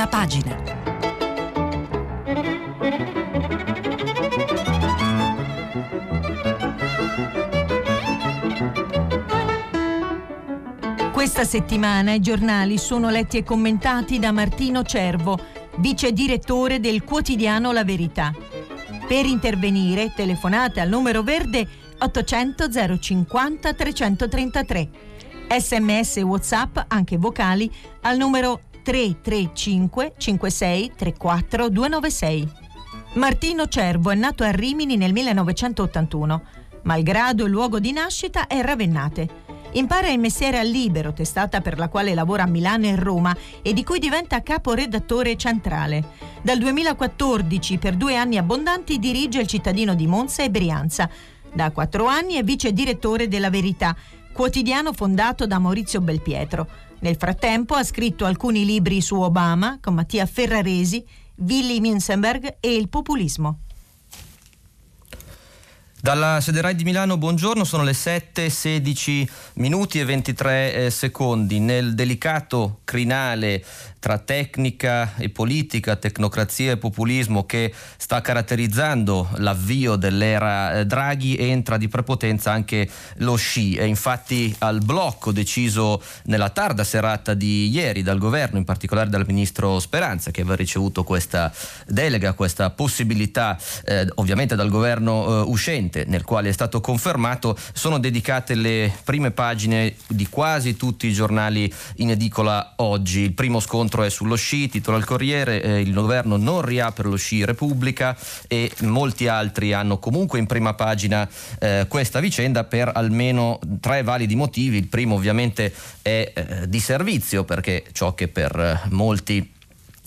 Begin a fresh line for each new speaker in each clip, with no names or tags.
prima pagina. Questa settimana i giornali sono letti e commentati da Martino Cervo, vice direttore del quotidiano La Verità. Per intervenire telefonate al numero verde 800 050 333. Sms WhatsApp, anche vocali, al numero 335 56 34 296. Martino Cervo è nato a Rimini nel 1981. Malgrado il luogo di nascita è Ravennate. Impara il mestiere al Libero, testata per la quale lavora a Milano e Roma e di cui diventa caporedattore centrale. Dal 2014, per due anni abbondanti, dirige il cittadino di Monza e Brianza. Da quattro anni è vice direttore della Verità, quotidiano fondato da Maurizio Belpietro. Nel frattempo ha scritto alcuni libri su Obama con Mattia Ferraresi, Willy Minsenberg e il populismo.
Dalla sede RAI di Milano, buongiorno, sono le 7, 16 minuti e 23 eh, secondi. Nel delicato crinale tra tecnica e politica, tecnocrazia e populismo che sta caratterizzando l'avvio dell'era eh, Draghi entra di prepotenza anche lo sci. E infatti al blocco deciso nella tarda serata di ieri dal governo, in particolare dal ministro Speranza, che aveva ricevuto questa delega, questa possibilità eh, ovviamente dal governo eh, uscente, nel quale è stato confermato, sono dedicate le prime pagine di quasi tutti i giornali in edicola oggi. Il primo scontro l'incontro è sullo sci, titola il Corriere, eh, il governo non riapre lo sci Repubblica e molti altri hanno comunque in prima pagina eh, questa vicenda per almeno tre validi motivi. Il primo ovviamente è eh, di servizio perché ciò che per eh, molti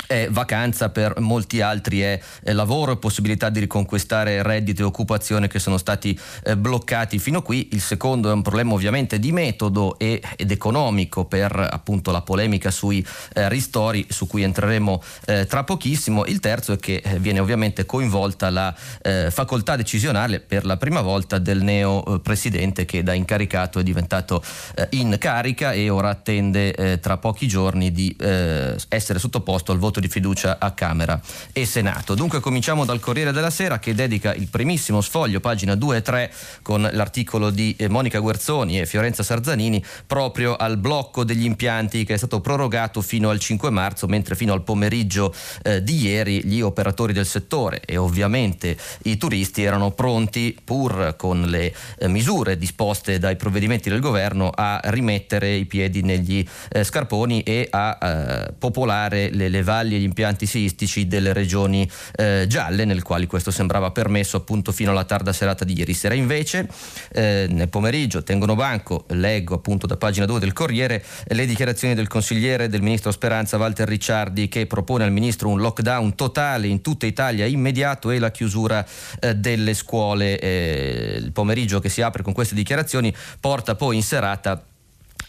è vacanza, per molti altri è, lavoro e possibilità di riconquistare reddito e occupazione che sono stati eh, bloccati fino a qui. Il secondo è un problema ovviamente di metodo e, ed economico per appunto la polemica sui eh, ristori su cui entreremo eh, tra pochissimo. Il terzo è che eh, viene ovviamente coinvolta la eh, facoltà decisionale per la prima volta del neo eh, presidente che da incaricato è diventato in carica e ora attende tra pochi giorni di essere sottoposto al voto voto di fiducia a Camera e Senato. Dunque cominciamo dal Corriere della Sera che dedica il primissimo sfoglio, pagina 2 e 3, con l'articolo di eh, Monica Guerzoni e Fiorenza Sarzanini proprio al blocco degli impianti che è stato prorogato fino al 5 marzo, mentre fino al pomeriggio eh, di ieri gli operatori del settore e ovviamente i turisti erano pronti, pur con le eh, misure disposte dai provvedimenti del governo, a rimettere i piedi negli eh, scarponi e a eh, popolare le, le varie stalli e gli impianti seistici delle regioni eh, gialle, nel quali questo sembrava permesso appunto fino alla tarda serata di ieri sera. Invece eh, nel pomeriggio tengono banco, leggo appunto da pagina 2 del Corriere, le dichiarazioni del consigliere del ministro Speranza Walter Ricciardi che propone al ministro un lockdown totale in tutta Italia immediato e la chiusura eh, delle scuole. Eh, il pomeriggio che si apre con queste dichiarazioni porta poi in serata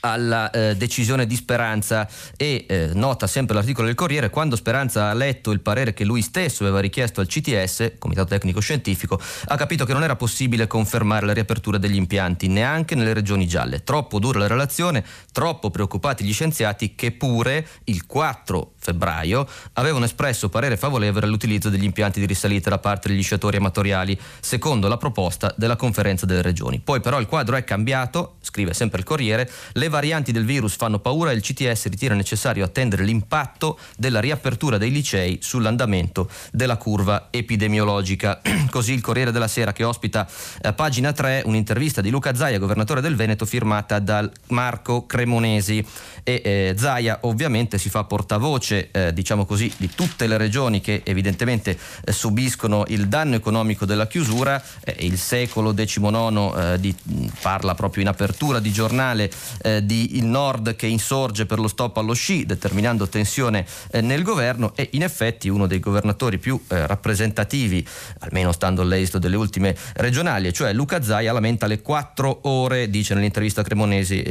alla eh, decisione di Speranza e eh, nota sempre l'articolo del Corriere quando Speranza ha letto il parere che lui stesso aveva richiesto al CTS, Comitato Tecnico Scientifico, ha capito che non era possibile confermare la riapertura degli impianti neanche nelle regioni gialle. Troppo dura la relazione, troppo preoccupati gli scienziati che pure il 4 febbraio avevano espresso parere favorevole all'utilizzo degli impianti di risalita da parte degli sciatori amatoriali, secondo la proposta della conferenza delle regioni. Poi però il quadro è cambiato, scrive sempre il Corriere, le varianti del virus fanno paura e il CTS ritira necessario attendere l'impatto della riapertura dei licei sull'andamento della curva epidemiologica. Così il Corriere della Sera che ospita a pagina 3 un'intervista di Luca Zaia, governatore del Veneto, firmata dal Marco Cremonesi e eh, Zaia ovviamente si fa portavoce eh, diciamo così di tutte le regioni che evidentemente eh, subiscono il danno economico della chiusura eh, il secolo XIX eh, di, parla proprio in apertura di giornale eh, di il Nord che insorge per lo stop allo sci, determinando tensione eh, nel governo e in effetti uno dei governatori più rappresentativi, almeno stando all'esito delle ultime regionali, cioè Luca Zaia, lamenta le quattro ore, dice nell'intervista a Cremonesi,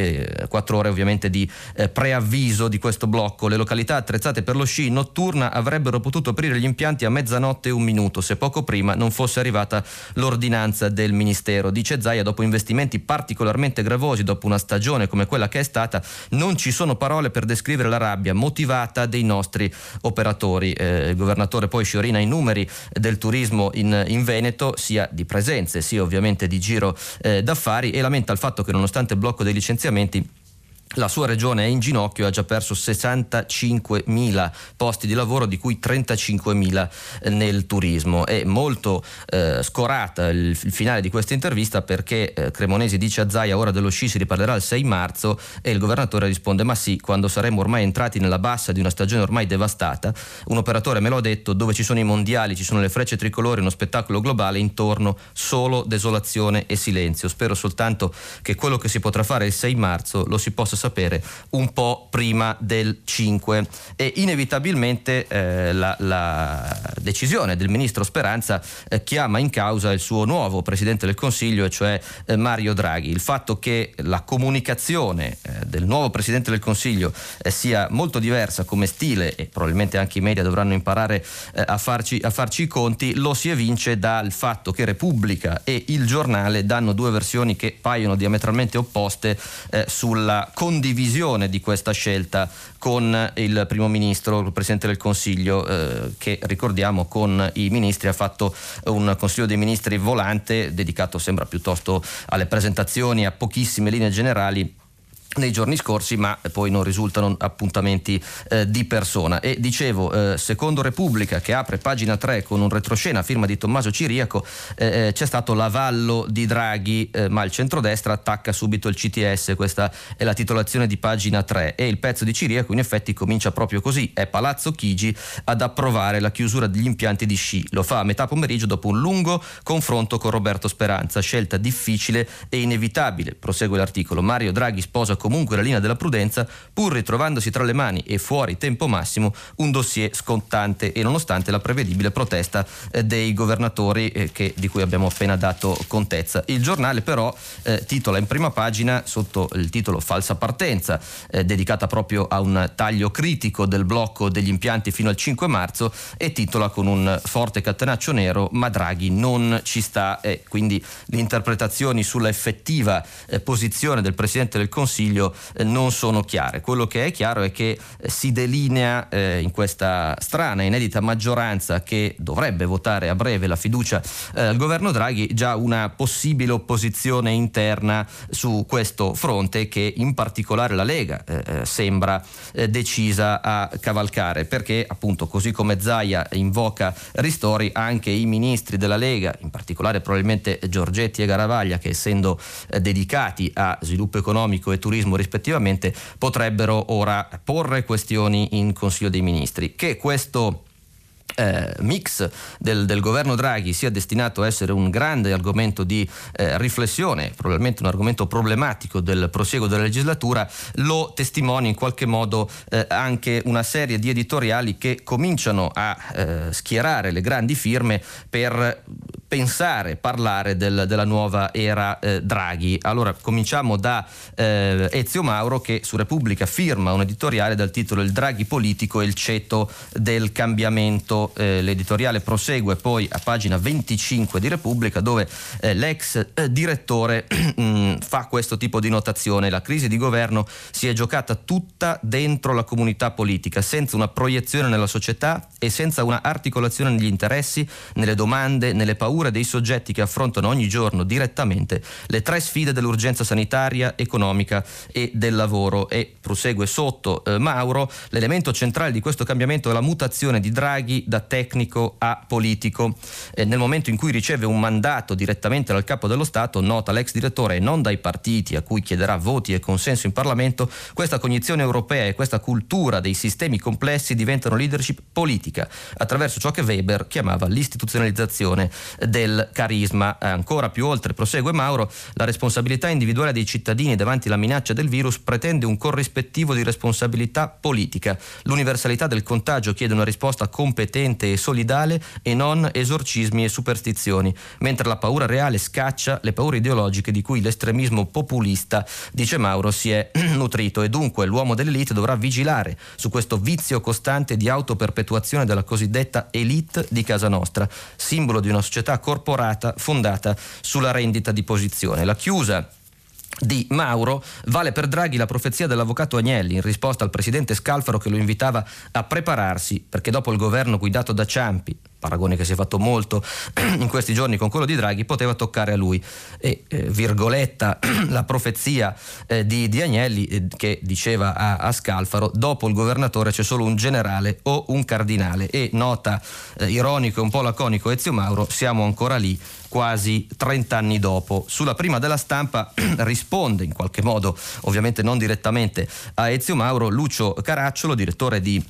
quattro ore ovviamente di preavviso di questo blocco. Le località attrezzate progettate per lo sci notturna avrebbero potuto aprire gli impianti a mezzanotte e un minuto se poco prima non fosse arrivata l'ordinanza del Ministero. Dice Zaia, dopo investimenti particolarmente gravosi, dopo una stagione come quella che è stata, non ci sono parole per descrivere la rabbia motivata dei nostri operatori. Eh, il governatore poi sciorina i numeri del turismo in, in Veneto, sia di presenze sia ovviamente di giro eh, d'affari e lamenta il fatto che nonostante il blocco dei licenziamenti la sua regione è in ginocchio e ha già perso 65.000 posti di lavoro, di cui 35.000 eh, nel turismo. È molto eh, scorata il, il, finale di questa intervista perché eh, Cremonesi dice a Zaia ora dello sci si riparlerà il 6 marzo e il governatore risponde ma sì, quando saremo ormai entrati nella bassa di una stagione ormai devastata. Un operatore me l'ha detto, dove ci sono i mondiali, ci sono le frecce tricolori, uno spettacolo globale, intorno solo desolazione e silenzio. Spero soltanto che quello che si potrà fare il 6 marzo lo si possa sapere un po' prima del 5 e inevitabilmente eh, la, la, decisione del ministro Speranza eh, chiama in causa il suo nuovo presidente del Consiglio, cioè eh, Mario Draghi. Il fatto che la comunicazione eh, del nuovo presidente del Consiglio eh, sia molto diversa come stile e probabilmente anche i media dovranno imparare eh, a farci, a farci i conti, lo si evince dal fatto che Repubblica e il giornale danno due versioni che paiono diametralmente opposte sulla condizione condivisione di questa scelta con il primo ministro, il presidente del Consiglio, eh, che ricordiamo con i ministri ha fatto un Consiglio dei Ministri volante dedicato sembra piuttosto alle presentazioni, a pochissime linee generali nei giorni scorsi, ma poi non risultano appuntamenti eh, di persona. E dicevo, eh, secondo Repubblica, che apre pagina 3 con un retroscena a firma di Tommaso Ciriaco, eh, eh c'è stato l'avallo di Draghi, eh, ma il centrodestra attacca subito il CTS. Questa è la titolazione di pagina 3. E il pezzo di Ciriaco in effetti comincia proprio così. È Palazzo Chigi ad approvare la chiusura degli impianti di sci. Lo fa a metà pomeriggio dopo un lungo confronto con Roberto Speranza. Scelta difficile e inevitabile. Prosegue l'articolo. Mario Draghi sposa comunque la linea della prudenza, pur ritrovandosi tra le mani e fuori tempo massimo un dossier scontante e nonostante la prevedibile protesta eh, dei governatori eh, che, di cui abbiamo appena dato contezza. Il giornale però eh, titola in prima pagina sotto il titolo Falsa partenza, eh, dedicata proprio a un taglio critico del blocco degli impianti fino al 5 marzo e titola con un forte catenaccio nero ma Draghi non ci sta e quindi le interpretazioni sulla effettiva eh, posizione del Presidente del Consiglio Consiglio eh, non sono chiare. Quello che è chiaro è che eh, si delinea eh, in questa strana, inedita maggioranza che dovrebbe votare a breve la fiducia al governo Draghi già una possibile opposizione interna su questo fronte che in particolare la Lega sembra decisa a cavalcare perché appunto così come Zaia invoca ristori anche i ministri della Lega, in particolare probabilmente Giorgetti e Garavaglia che essendo dedicati a sviluppo economico e turismo turismo rispettivamente potrebbero ora porre questioni in Consiglio dei Ministri. Che questo eh, mix del, del, governo Draghi sia destinato a essere un grande argomento di eh, riflessione, probabilmente un argomento problematico del prosieguo della legislatura, lo testimonia in qualche modo eh, anche una serie di editoriali che cominciano a eh, schierare le grandi firme per pensare, parlare del, della nuova era eh, Draghi. Allora cominciamo da eh, Ezio Mauro che su Repubblica firma un editoriale dal titolo Il Draghi politico e il ceto del cambiamento. Eh, l'editoriale prosegue poi a pagina 25 di Repubblica dove eh, l'ex eh, direttore mm, fa questo tipo di notazione. La crisi di governo si è giocata tutta dentro la comunità politica, senza una proiezione nella società e senza una articolazione negli interessi, nelle domande, nelle paure paura dei soggetti che affrontano ogni giorno direttamente le tre sfide dell'urgenza sanitaria, economica e del lavoro. E prosegue sotto eh, Mauro, l'elemento centrale di questo cambiamento è la mutazione di Draghi da tecnico a politico. Eh, nel momento in cui riceve un mandato direttamente dal capo dello Stato, nota l'ex direttore, e non dai partiti a cui chiederà voti e consenso in Parlamento, questa cognizione europea e questa cultura dei sistemi complessi diventano leadership politica, attraverso ciò che Weber chiamava l'istituzionalizzazione del carisma. Ancora più oltre, prosegue Mauro, la responsabilità individuale dei cittadini davanti alla minaccia del virus pretende un corrispettivo di responsabilità politica. L'universalità del contagio chiede una risposta competente e solidale e non esorcismi e superstizioni, mentre la paura reale scaccia le paure ideologiche di cui l'estremismo populista, dice Mauro, si è nutrito e dunque l'uomo dell'elite dovrà vigilare su questo vizio costante di autoperpetuazione della cosiddetta elite di casa nostra, simbolo di una società corporata fondata sulla rendita di posizione. La chiusa di Mauro vale per Draghi la profezia dell'avvocato Agnelli in risposta al presidente Scalfaro che lo invitava a prepararsi perché dopo il governo guidato da Ciampi paragone che si è fatto molto in questi giorni con quello di Draghi, poteva toccare a lui. E, eh, virgoletta, la profezia eh, di, di, Agnelli eh, che diceva a, a, Scalfaro, dopo il governatore c'è solo un generale o un cardinale. E nota eh, ironico e un po' laconico Ezio Mauro, siamo ancora lì quasi 30 anni dopo. Sulla prima della stampa risponde in qualche modo, ovviamente non direttamente, a Ezio Mauro Lucio Caracciolo, direttore di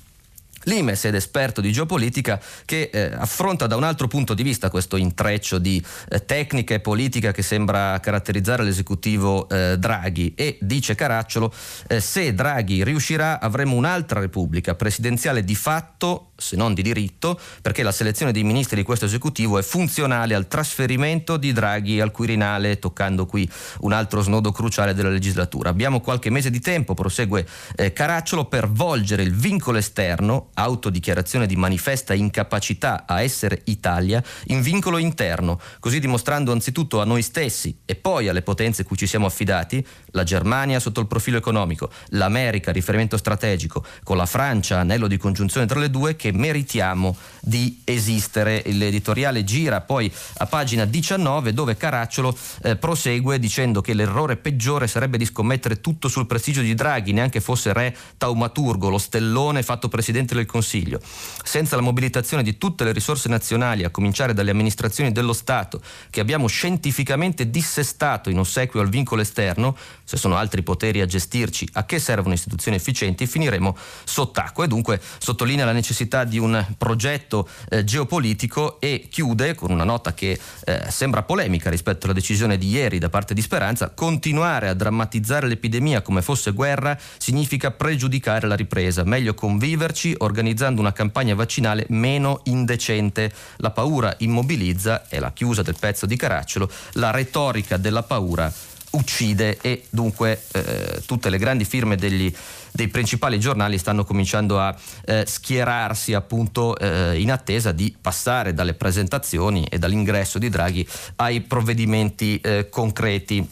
Limes ed esperto di geopolitica che eh, affronta da un altro punto di vista questo intreccio di eh, tecnica e politica che sembra caratterizzare l'esecutivo eh, Draghi e dice Caracciolo eh, se Draghi riuscirà avremo un'altra repubblica presidenziale di fatto se non di diritto perché la selezione dei ministri di questo esecutivo è funzionale al trasferimento di Draghi al Quirinale toccando qui un altro snodo cruciale della legislatura. Abbiamo qualche mese di tempo, prosegue eh, Caracciolo, per volgere il vincolo esterno autodichiarazione di manifesta incapacità a essere Italia in vincolo interno, così dimostrando anzitutto a noi stessi e poi alle potenze cui ci siamo affidati, la Germania sotto il profilo economico, l'America riferimento strategico, con la Francia anello di congiunzione tra le due, che meritiamo di esistere. L'editoriale gira poi a pagina 19 dove Caracciolo eh, prosegue dicendo che l'errore peggiore sarebbe di scommettere tutto sul prestigio di Draghi, neanche fosse re taumaturgo, lo stellone fatto presidente del Consiglio. Senza la mobilitazione di tutte le risorse nazionali, a cominciare dalle amministrazioni dello Stato, che abbiamo scientificamente dissestato in ossequio al vincolo esterno, se sono altri poteri a gestirci, a che servono istituzioni efficienti, finiremo sott'acqua. E dunque sottolinea la necessità di un progetto eh, geopolitico e chiude con una nota che eh, sembra polemica rispetto alla decisione di ieri da parte di Speranza, continuare a drammatizzare l'epidemia come fosse guerra significa pregiudicare la ripresa, meglio conviverci, organizzando una campagna vaccinale meno indecente. La paura immobilizza, è la chiusa del pezzo di Caracciolo, la retorica della paura uccide e dunque eh, tutte le grandi firme degli, dei principali giornali stanno cominciando a eh, schierarsi appunto eh, in attesa di passare dalle presentazioni e dall'ingresso di Draghi ai provvedimenti eh, concreti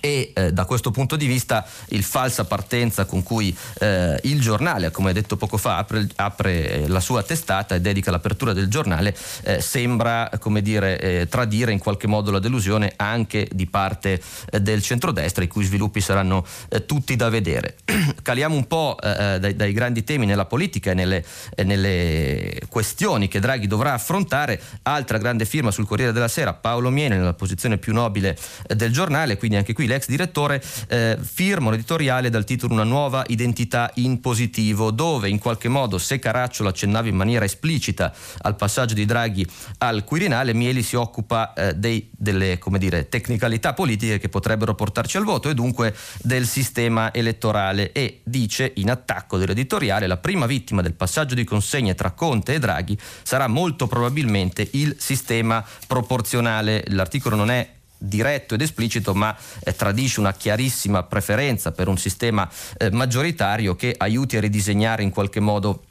e eh, da questo punto di vista il falsa partenza con cui eh, il giornale, come detto poco fa, apre, apre, la sua testata e dedica l'apertura del giornale, eh, sembra come dire, eh, tradire in qualche modo la delusione anche di parte eh, del centrodestra, i cui sviluppi saranno eh, tutti da vedere. Caliamo un po' dai, dai, grandi temi nella politica e nelle, nelle, questioni che Draghi dovrà affrontare. Altra grande firma sul Corriere della Sera, Paolo Miene, nella posizione più nobile del giornale, quindi anche qui l'ex direttore, eh, firma un editoriale dal titolo Una nuova identità in positivo, dove in qualche modo, se Caracciolo accennava in maniera esplicita al passaggio di Draghi al Quirinale, Mieli si occupa eh, dei, delle dire, tecnicalità politiche che potrebbero portarci al voto e dunque del sistema elettorale e dice in attacco dell'editoriale la prima vittima del passaggio di consegne tra Conte e Draghi sarà molto probabilmente il sistema proporzionale. L'articolo non è diretto ed esplicito, ma eh, tradisce una chiarissima preferenza per un sistema eh, maggioritario che aiuti a ridisegnare in qualche modo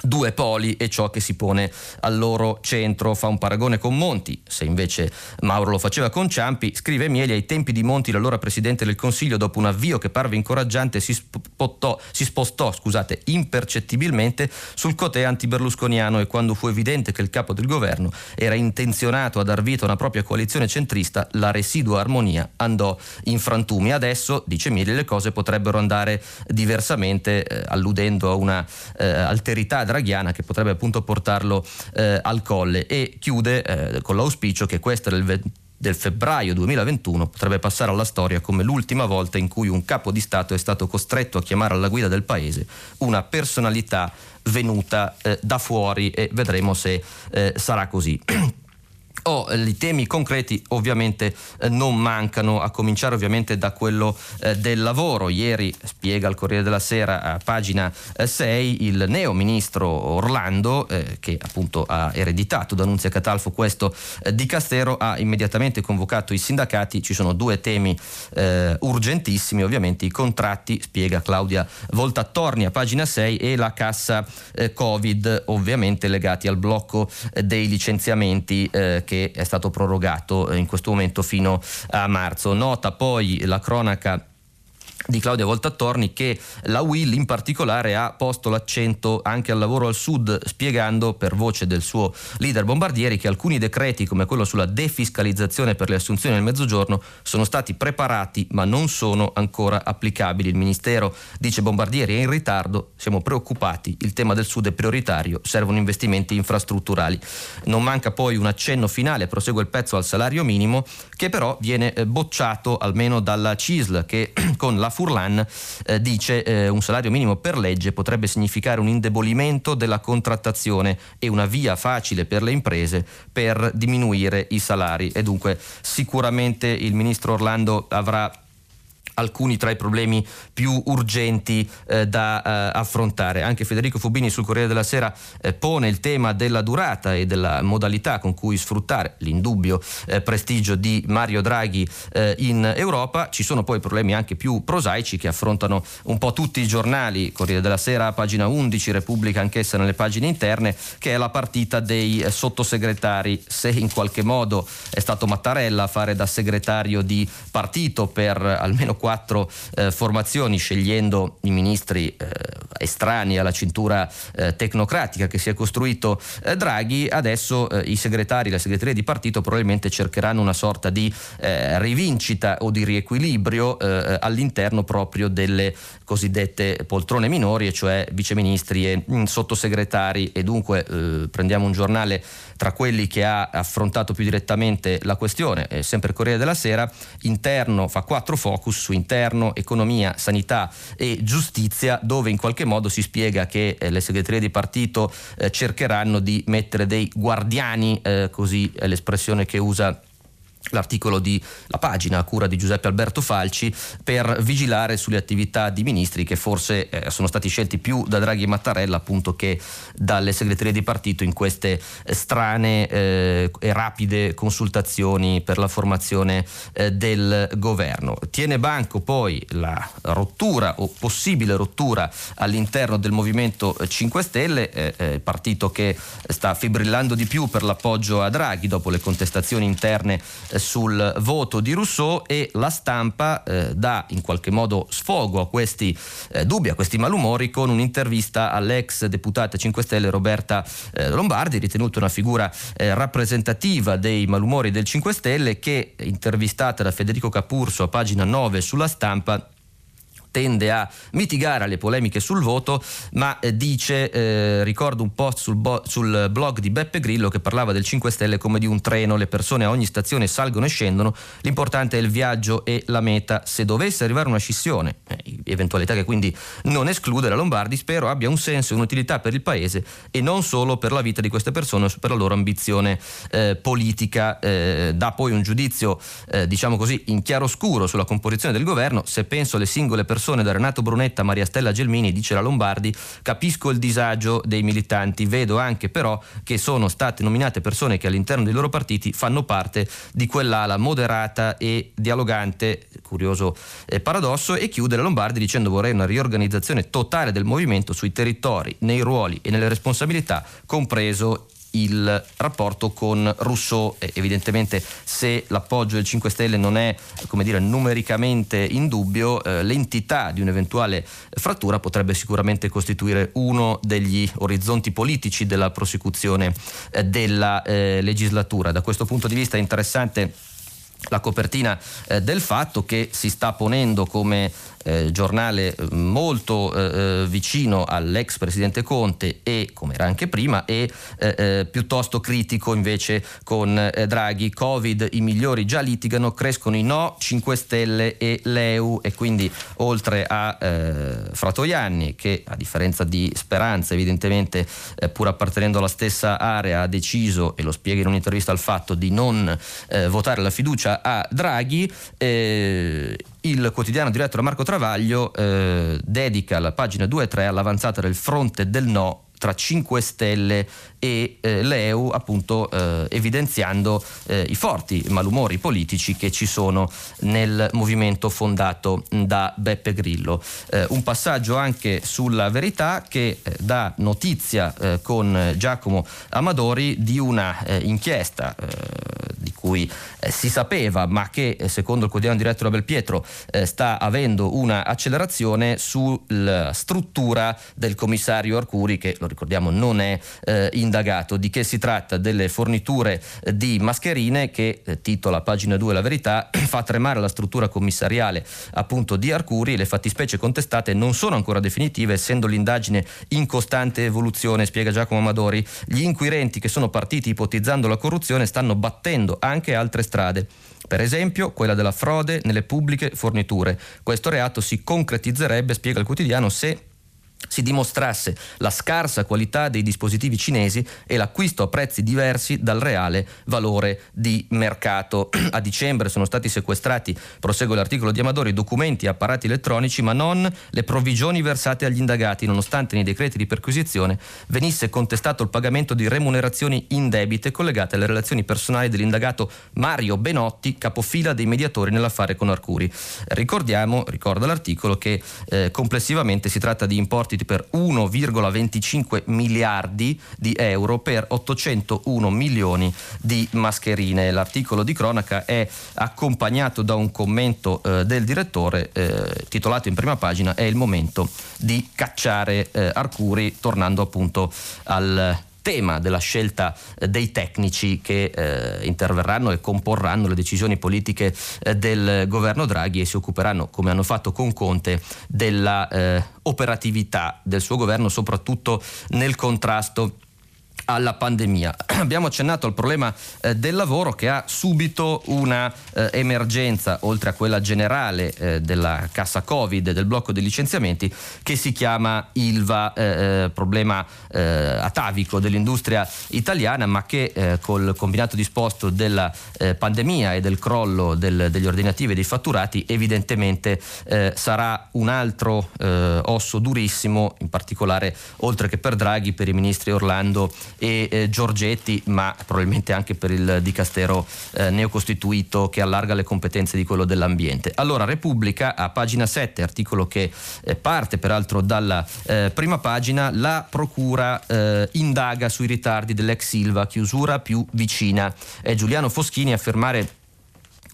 due poli e ciò che si pone al loro centro. Fa un paragone con Monti, se invece Mauro lo faceva con Ciampi, scrive Mieli ai tempi di Monti l'allora Presidente del Consiglio dopo un avvio che parve incoraggiante si, spottò, si spostò scusate, impercettibilmente sul cotè anti-berlusconiano e quando fu evidente che il capo del governo era intenzionato a dar vita a una propria coalizione centrista, la residua armonia andò in frantumi. Adesso, dice Mieli, le cose potrebbero andare diversamente, eh, alludendo a una eh, alterità draghiana che potrebbe appunto portarlo eh, al colle e chiude eh, con l'auspicio che questa del, del febbraio 2021 potrebbe passare alla storia come l'ultima volta in cui un capo di Stato è stato costretto a chiamare alla guida del paese una personalità venuta eh, da fuori e vedremo se eh, sarà così. Oh, I temi concreti ovviamente eh, non mancano, a cominciare ovviamente da quello eh, del lavoro. Ieri spiega il Corriere della Sera a pagina eh, 6 il neo ministro Orlando, eh, che appunto ha ereditato da Nunzia Catalfo questo eh, di Castero, ha immediatamente convocato i sindacati. Ci sono due temi eh, urgentissimi, ovviamente i contratti, spiega Claudia Voltattorni a pagina 6, e la cassa Covid, ovviamente legati al blocco dei licenziamenti che è stato prorogato eh, in questo momento fino a marzo. Nota poi la cronaca di Claudia Voltattorni che la Will in particolare ha posto l'accento anche al lavoro al sud spiegando per voce del suo leader Bombardieri che alcuni decreti come quello sulla defiscalizzazione per le assunzioni nel mezzogiorno sono stati preparati ma non sono ancora applicabili. Il Ministero dice Bombardieri è in ritardo, siamo preoccupati, il tema del sud è prioritario, servono investimenti infrastrutturali. Non manca poi un accenno finale, prosegue il pezzo al salario minimo che però viene eh, bocciato almeno dalla CISL che con la Furlan eh, dice eh, un salario minimo per legge potrebbe significare un indebolimento della contrattazione e una via facile per le imprese per diminuire i salari e dunque sicuramente il ministro Orlando avrà alcuni tra i problemi più urgenti eh, da eh, affrontare. Anche Federico Fubini sul Corriere della Sera eh, pone il tema della durata e della modalità con cui sfruttare l'indubbio eh, prestigio di Mario Draghi eh, in Europa. Ci sono poi problemi anche più prosaici che affrontano un po' tutti i giornali, Corriere della Sera, pagina 11, Repubblica anch'essa nelle pagine interne, che è la partita dei eh, sottosegretari. Se in qualche modo è stato Mattarella a fare da segretario di partito per almeno quattro eh, formazioni scegliendo i ministri eh, estranei alla cintura eh, tecnocratica che si è costruito eh, Draghi, adesso eh, i segretari, le segreterie di partito probabilmente cercheranno una sorta di eh, rivincita o di riequilibrio all'interno proprio delle cosiddette poltrone minori, e cioè viceministri e mh, mm, sottosegretari. E dunque prendiamo un giornale tra quelli che ha affrontato più direttamente la questione, sempre Corriere della Sera, interno fa quattro focus su interno, economia, sanità e giustizia, dove in qualche modo si spiega che eh, le segreterie di partito eh, cercheranno di mettere dei guardiani, eh, così è l'espressione che usa l'articolo di la pagina a cura di Giuseppe Alberto Falci per vigilare sulle attività di ministri che forse eh, sono stati scelti più da Draghi e Mattarella appunto che dalle segreterie di partito in queste eh, strane eh, e rapide consultazioni per la formazione eh, del governo. Tiene banco poi la rottura o possibile rottura all'interno del Movimento 5 Stelle, eh, eh, il partito che sta fibrillando di più per l'appoggio a Draghi dopo le contestazioni interne sul voto di Rousseau e la stampa eh, dà in qualche modo sfogo a questi eh, dubbi, a questi malumori con un'intervista all'ex deputata 5 Stelle Roberta eh, Lombardi, ritenuta una figura eh, rappresentativa dei malumori del 5 Stelle che intervistata da Federico Capurso a pagina 9 sulla stampa tende a mitigare le polemiche sul voto, ma eh, dice, eh, ricordo un post sul, bo- sul, blog di Beppe Grillo che parlava del 5 Stelle come di un treno, le persone a ogni stazione salgono e scendono, l'importante è il viaggio e la meta. Se dovesse arrivare una scissione, eh, eventualità che quindi non esclude la Lombardi, spero abbia un senso e un'utilità per il Paese e non solo per la vita di queste persone, per la loro ambizione eh, politica. Eh, dà poi un giudizio, eh, diciamo così, in chiaroscuro sulla composizione del governo, se penso alle singole persone persone da Renato Brunetta a Maria Stella Gelmini, dice la Lombardi, capisco il disagio dei militanti, vedo anche però che sono state nominate persone che all'interno dei loro partiti fanno parte di quell'ala moderata e dialogante, curioso eh, paradosso, e chiude la Lombardi dicendo vorrei una riorganizzazione totale del movimento sui territori, nei ruoli e nelle responsabilità, compreso il rapporto con Rousseau. Evidentemente se l'appoggio del 5 Stelle non è come dire, numericamente in dubbio, eh, l'entità di un'eventuale frattura potrebbe sicuramente costituire uno degli orizzonti politici della prosecuzione eh, della eh, legislatura. Da questo punto di vista è interessante la copertina eh, del fatto che si sta ponendo come eh, giornale molto eh, vicino all'ex presidente Conte e come era anche prima e piuttosto critico invece con Draghi. Covid, i migliori già litigano, crescono i no, 5 Stelle e l'EU e quindi oltre a Fratoianni che a differenza di Speranza evidentemente pur appartenendo alla stessa area ha deciso e lo spiega in un'intervista al fatto di non eh, votare la fiducia a Draghi, eh, il quotidiano diretto da Marco Travaglio eh, dedica la pagina 2 e 3 all'avanzata del fronte del no tra 5 Stelle e eh, l'EU, appunto eh, evidenziando eh, i forti malumori politici che ci sono nel movimento fondato da Beppe Grillo. Eh, un passaggio anche sulla verità che eh, dà notizia eh, con Giacomo Amadori di una inchiesta di cui si sapeva ma che secondo il quotidiano diretto da Belpietro sta avendo una accelerazione sulla struttura del commissario Arcuri che lo ricordiamo non è eh, indagato. Di che si tratta? Delle forniture eh, di mascherine che, eh, titola pagina 2 la verità, fa tremare la struttura commissariale appunto di Arcuri. Le fattispecie contestate non sono ancora definitive essendo l'indagine in costante evoluzione, spiega Giacomo Amadori. Gli inquirenti che sono partiti ipotizzando la corruzione stanno battendo anche altre strade. Per esempio quella della frode nelle pubbliche forniture. Questo reato si concretizzerebbe, spiega il quotidiano, se si dimostrasse la scarsa qualità dei dispositivi cinesi e l'acquisto a prezzi diversi dal reale valore di mercato. A dicembre sono stati sequestrati, prosegue l'articolo di Amadori, documenti e apparati elettronici, ma non le provvigioni versate agli indagati, nonostante nei decreti di perquisizione venisse contestato il pagamento di remunerazioni indebite collegate alle relazioni personali dell'indagato Mario Benotti, capofila dei mediatori nell'affare con Arcuri. Ricordiamo, ricorda l'articolo, che eh, complessivamente si tratta di importi importi per 1,25 miliardi di euro per 801 milioni di mascherine. L'articolo di cronaca è accompagnato da un commento eh, del direttore eh, titolato in prima pagina È il momento di cacciare eh, Arcuri, tornando appunto al tema della scelta eh, dei tecnici che eh, interverranno e comporranno le decisioni politiche eh, del governo Draghi e si occuperanno, come hanno fatto con Conte, della operatività del suo governo, soprattutto nel contrasto alla pandemia. Abbiamo accennato al problema eh, del lavoro che ha subito una eh, emergenza, oltre a quella generale eh, della cassa Covid del blocco dei licenziamenti, che si chiama ILVA, eh, eh, problema eh, atavico dell'industria italiana, ma che col combinato disposto della pandemia e del crollo del, degli ordinativi e dei fatturati evidentemente sarà un altro osso durissimo, in particolare oltre che per Draghi, per i ministri Orlando e eh, Giorgetti, ma probabilmente anche per il dicastero eh, neocostituito che allarga le competenze di quello dell'ambiente. Allora, Repubblica, a pagina 7, articolo che eh, parte peraltro dalla eh, prima pagina, la Procura eh, indaga sui ritardi dell'ex Silva, chiusura più vicina. È Giuliano Foschini a fermare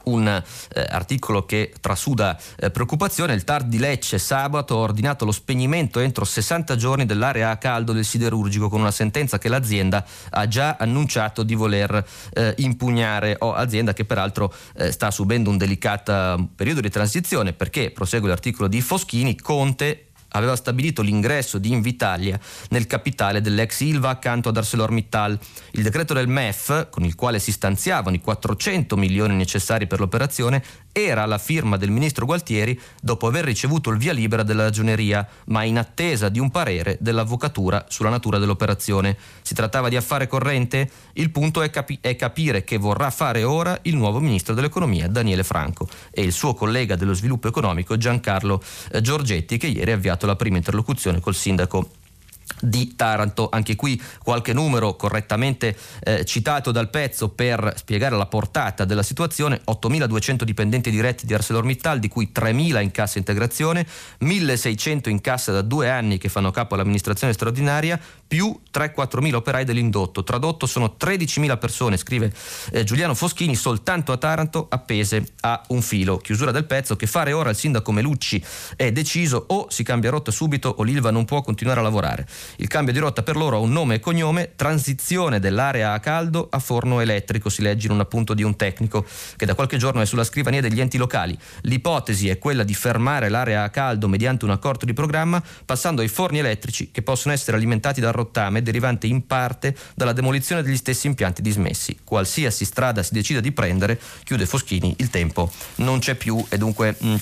un eh, articolo che trasuda eh, preoccupazione. Il TAR di Lecce sabato ha ordinato lo spegnimento entro 60 giorni dell'area a caldo del siderurgico con una sentenza che l'azienda ha già annunciato di voler eh, impugnare, o azienda che peraltro eh, sta subendo un delicato periodo di transizione perché, prosegue l'articolo di Foschini, Conte aveva stabilito l'ingresso di Invitalia nel capitale dell'ex Ilva accanto ad ArcelorMittal. Il decreto del MEF, con il quale si stanziavano i 400 milioni necessari per l'operazione, era la firma del ministro Gualtieri dopo aver ricevuto il via libera della ragioneria, ma in attesa di un parere dell'avvocatura sulla natura dell'operazione. Si trattava di affare corrente? Il punto è, capi- è capire che vorrà fare ora il nuovo ministro dell'economia Daniele Franco e il suo collega dello sviluppo economico Giancarlo eh, Giorgetti che ieri ha avviato la prima interlocuzione col sindaco di Taranto. Anche qui qualche numero correttamente eh, citato dal pezzo per spiegare la portata della situazione. 8.200 dipendenti diretti di ArcelorMittal, di cui 3.000 in cassa integrazione, 1.600 in cassa da due anni che fanno capo all'amministrazione straordinaria, più 3-4 mila operai dell'indotto. Tradotto sono 13 mila persone, scrive eh, Giuliano Foschini, soltanto a Taranto appese a un filo. Chiusura del pezzo, che fare ora il sindaco Melucci è deciso o si cambia rotta subito o l'Ilva non può continuare a lavorare. Il cambio di rotta per loro ha un nome e cognome, transizione dell'area a caldo a forno elettrico, si legge in un appunto di un tecnico che da qualche giorno è sulla scrivania degli enti locali. L'ipotesi è quella di fermare l'area a caldo mediante un accordo di programma, passando ai forni elettrici che possono essere alimentati dal rottame derivante in parte dalla demolizione degli stessi impianti dismessi. Qualsiasi strada si decida di prendere, chiude Foschini, il tempo non c'è più e dunque... Mh, mm,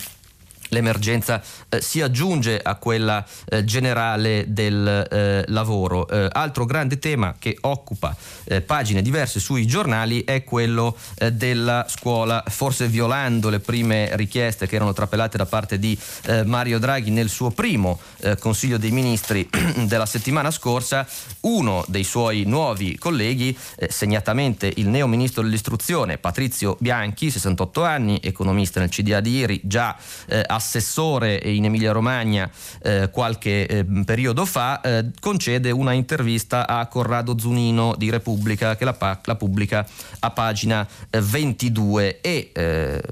l'emergenza eh, si aggiunge a quella eh, generale del eh, lavoro. Eh, altro grande tema che occupa eh, pagine diverse sui giornali è quello eh, della scuola, forse violando le prime richieste che erano trapelate da parte di Mario Draghi nel suo primo Consiglio dei Ministri della settimana scorsa, uno dei suoi nuovi colleghi, segnatamente il neo ministro dell'istruzione Patrizio Bianchi, 68 anni, economista nel CDA di ieri, già assessore in Emilia Romagna eh, qualche eh, periodo fa, eh, concede una intervista a Corrado Zunino di Repubblica che la, la pubblica a pagina 22 eh, e eh,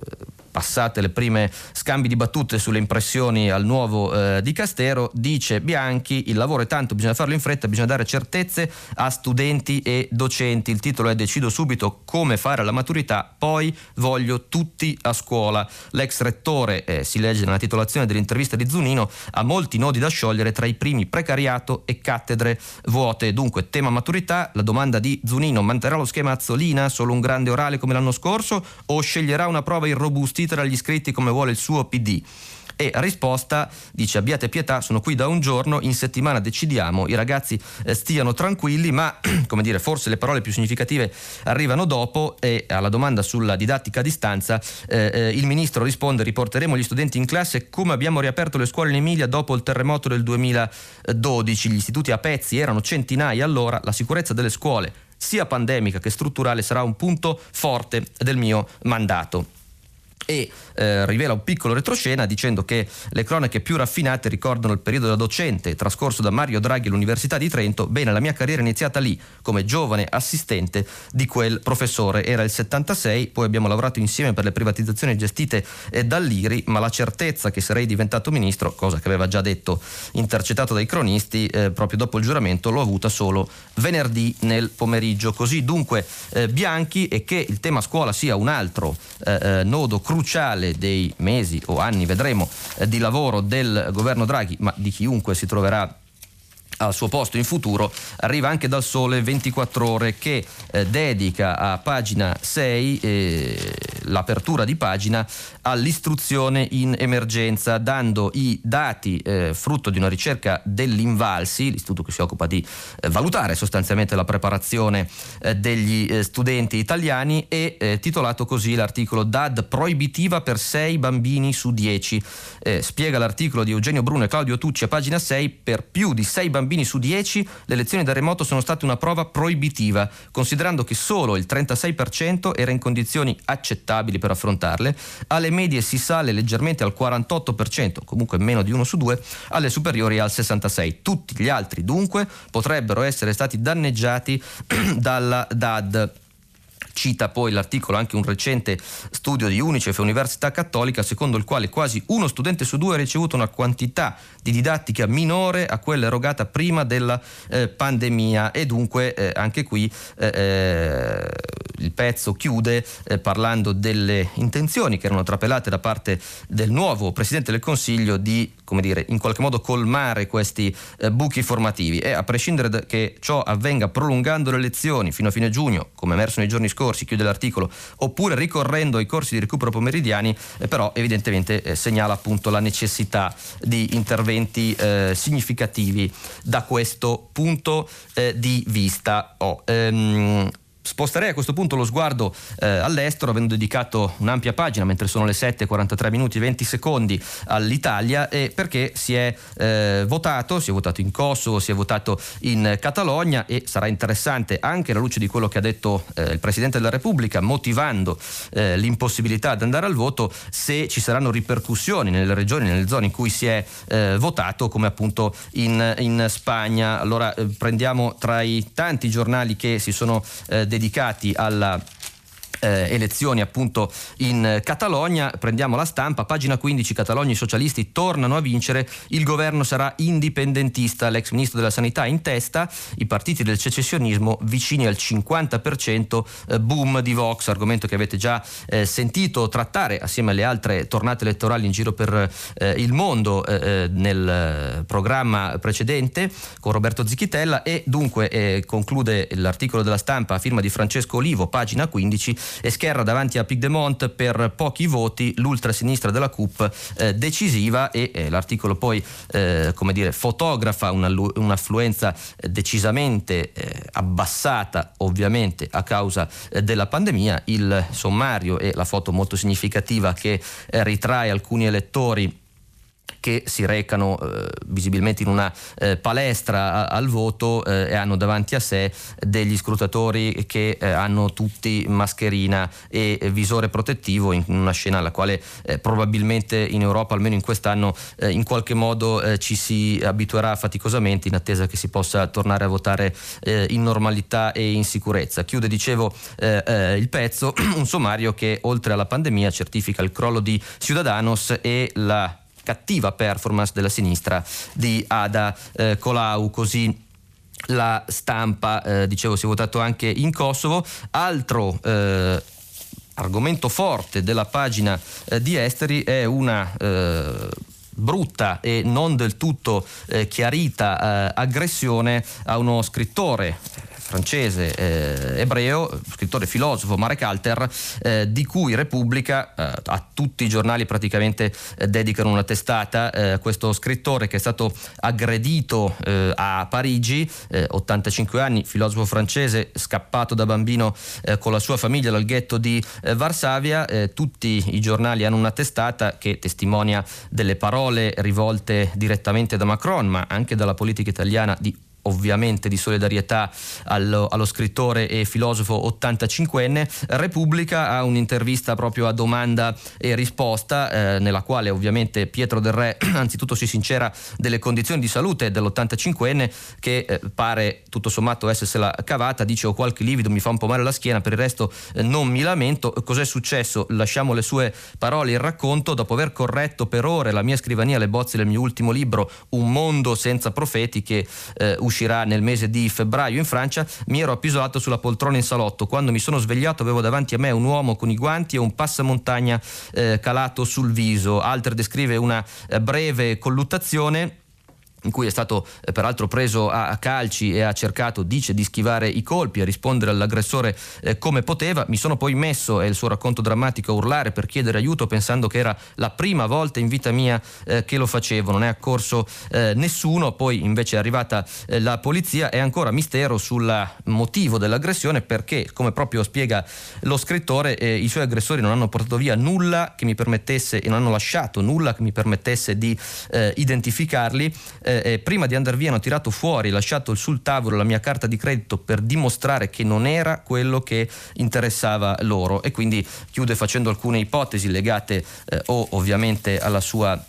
passate le prime scambi di battute sulle impressioni al nuovo eh, di Castero, dice Bianchi, il lavoro è tanto, bisogna farlo in fretta, bisogna dare certezze a studenti e docenti. Il titolo è Decido subito come fare la maturità, poi voglio tutti a scuola. L'ex rettore, eh, si legge nella titolazione dell'intervista di Zunino, ha molti nodi da sciogliere tra i primi precariato e cattedre vuote. Dunque, tema maturità, la domanda di Zunino, manterrà lo schema Azzolina, solo un grande orale come l'anno scorso o sceglierà una prova irrobustita gestita dagli iscritti come vuole il suo PD. E risposta dice abbiate pietà, sono qui da un giorno, in settimana decidiamo, i ragazzi eh, stiano tranquilli, ma come dire, forse le parole più significative arrivano dopo e alla domanda sulla didattica a distanza eh, eh, il ministro risponde riporteremo gli studenti in classe come abbiamo riaperto le scuole in Emilia dopo il terremoto del 2012, gli istituti a pezzi erano centinaia allora, la sicurezza delle scuole sia pandemica che strutturale sarà un punto forte del mio mandato e eh, rivela un piccolo retroscena dicendo che le cronache più raffinate ricordano il periodo da docente trascorso da Mario Draghi all'Università di Trento. Bene, la mia carriera è iniziata lì come giovane assistente di quel professore. Era il 76, poi abbiamo lavorato insieme per le privatizzazioni gestite eh, dall'IRI, ma la certezza che sarei diventato ministro, cosa che aveva già detto intercettato dai cronisti eh, proprio dopo il giuramento, l'ho avuta solo venerdì nel pomeriggio. Così dunque eh, Bianchi e che il tema scuola sia un altro eh, eh, nodo cruciale cruciale dei mesi o anni, vedremo, eh, di lavoro del governo Draghi, ma di chiunque si troverà al suo posto in futuro arriva anche dal Sole 24 ore che eh, dedica a pagina 6 eh, l'apertura di pagina all'istruzione in emergenza dando i dati eh, frutto di una ricerca dell'Invalsi, l'istituto che si occupa di eh, valutare sostanzialmente la preparazione eh, degli eh, studenti italiani e titolato così l'articolo DAD proibitiva per 6 bambini su 10 spiega l'articolo di Eugenio Bruno e Claudio Tucci a pagina 6 per più di 6 bambini bambini su 10 le lezioni da remoto sono state una prova proibitiva, considerando che solo il 36% era in condizioni accettabili per affrontarle, alle medie si sale leggermente al 48%, comunque meno di uno su due, alle superiori al 66%. Tutti gli altri dunque potrebbero essere stati danneggiati dalla DAD. Cita poi l'articolo anche un recente studio di Unicef Università Cattolica secondo il quale quasi uno studente su due ha ricevuto una quantità di didattica minore a quella erogata prima della eh, pandemia. E dunque eh, anche qui eh, eh il pezzo chiude eh, parlando delle intenzioni che erano trapelate da parte del nuovo Presidente del Consiglio di come dire, in qualche modo colmare questi eh, buchi formativi. E a prescindere che ciò avvenga prolungando le lezioni fino a fine giugno, come emerso nei giorni scorsi, chiude l'articolo, oppure ricorrendo ai corsi di recupero pomeridiani, eh, però evidentemente eh, segnala appunto la necessità di interventi eh, significativi da questo punto eh, di vista. Oh, ehm, Sposterei a questo punto lo sguardo eh, all'estero, avendo dedicato un'ampia pagina, mentre sono le 7, 43 minuti e 20 secondi all'Italia, e perché si è eh, votato, si è votato in Kosovo, si è votato in Catalogna e sarà interessante anche alla luce di quello che ha detto eh, il Presidente della Repubblica, motivando eh, l'impossibilità di andare al voto, se ci saranno ripercussioni nelle regioni, nelle zone in cui si è eh, votato, come appunto in, in Spagna. Allora eh, prendiamo tra i tanti giornali che si sono dedicati alla eh, elezioni appunto in Catalogna. Prendiamo la stampa, pagina 15, Catalogna i socialisti tornano a vincere, il governo sarà indipendentista, l'ex ministro della sanità in testa, i partiti del secessionismo vicini al 50%, eh, boom di Vox, argomento che avete già eh, sentito trattare assieme alle altre tornate elettorali in giro per eh, il mondo eh, eh, nel programma precedente con Roberto Zicchitella e dunque conclude l'articolo della stampa a firma di Francesco Olivo, pagina 15, e scherra davanti a Pigdemont per pochi voti l'ultrasinistra della CUP eh, decisiva e eh, l'articolo poi eh, come dire, fotografa una, un'affluenza decisamente eh, abbassata ovviamente a causa eh, della pandemia. Il sommario e la foto molto significativa che eh, ritrae alcuni elettori che si recano eh, visibilmente in una eh, palestra a, al voto eh, e hanno davanti a sé degli scrutatori che eh, hanno tutti mascherina e visore protettivo in una scena alla quale eh, probabilmente in Europa, almeno in quest'anno, eh, in qualche modo ci si abituerà faticosamente in attesa che si possa tornare a votare in normalità e in sicurezza. Chiude, dicevo, il pezzo, un sommario che oltre alla pandemia certifica il crollo di Ciudadanos e la cattiva performance della sinistra di Ada eh, Colau, così la stampa, eh, dicevo, si è votato anche in Kosovo. Altro eh, argomento forte della pagina eh, di Esteri è una eh, brutta e non del tutto eh, chiarita eh, aggressione a uno scrittore francese eh, ebreo, scrittore filosofo Marek Alter, eh, di cui Repubblica eh, a tutti i giornali praticamente eh, dedicano una testata. Eh, questo scrittore che è stato aggredito eh, a Parigi, 85 anni, filosofo francese, scappato da bambino con la sua famiglia dal ghetto di Varsavia. tutti i giornali hanno una testata che testimonia delle parole rivolte direttamente da Macron, ma anche dalla politica italiana di ovviamente di solidarietà allo, allo, scrittore e filosofo 85enne. Repubblica ha un'intervista proprio a domanda e risposta eh, nella quale ovviamente Pietro Del Re anzitutto si sincera delle condizioni di salute dell'85enne che eh, pare tutto sommato essersela cavata, dice ho qualche livido, mi fa un po' male la schiena, per il resto eh, non mi lamento. Cos'è successo? Lasciamo le sue parole, il racconto, dopo aver corretto per ore la mia scrivania, le bozze del mio ultimo libro, Un mondo senza profeti che eh, uscirà nel mese di febbraio in Francia, mi ero appisolato sulla poltrona in salotto. Quando mi sono svegliato avevo davanti a me un uomo con i guanti e un passamontagna eh, calato sul viso. Alter descrive una eh, breve colluttazione in cui è stato eh, peraltro preso a, a, calci e ha cercato, dice, di schivare i colpi, a rispondere all'aggressore eh, come poteva. Mi sono poi messo, è il suo racconto drammatico, a urlare per chiedere aiuto pensando che era la prima volta in vita mia eh, che lo facevo. Non è accorso eh, nessuno, poi invece è arrivata eh, la polizia. È ancora mistero sul motivo dell'aggressione perché, come proprio spiega lo scrittore, eh, i suoi aggressori non hanno portato via nulla che mi permettesse e non hanno lasciato nulla che mi permettesse di identificarli eh, prima di andare via hanno tirato fuori, lasciato sul tavolo la mia carta di credito per dimostrare che non era quello che interessava loro. E quindi chiude facendo alcune ipotesi legate eh, o ovviamente alla sua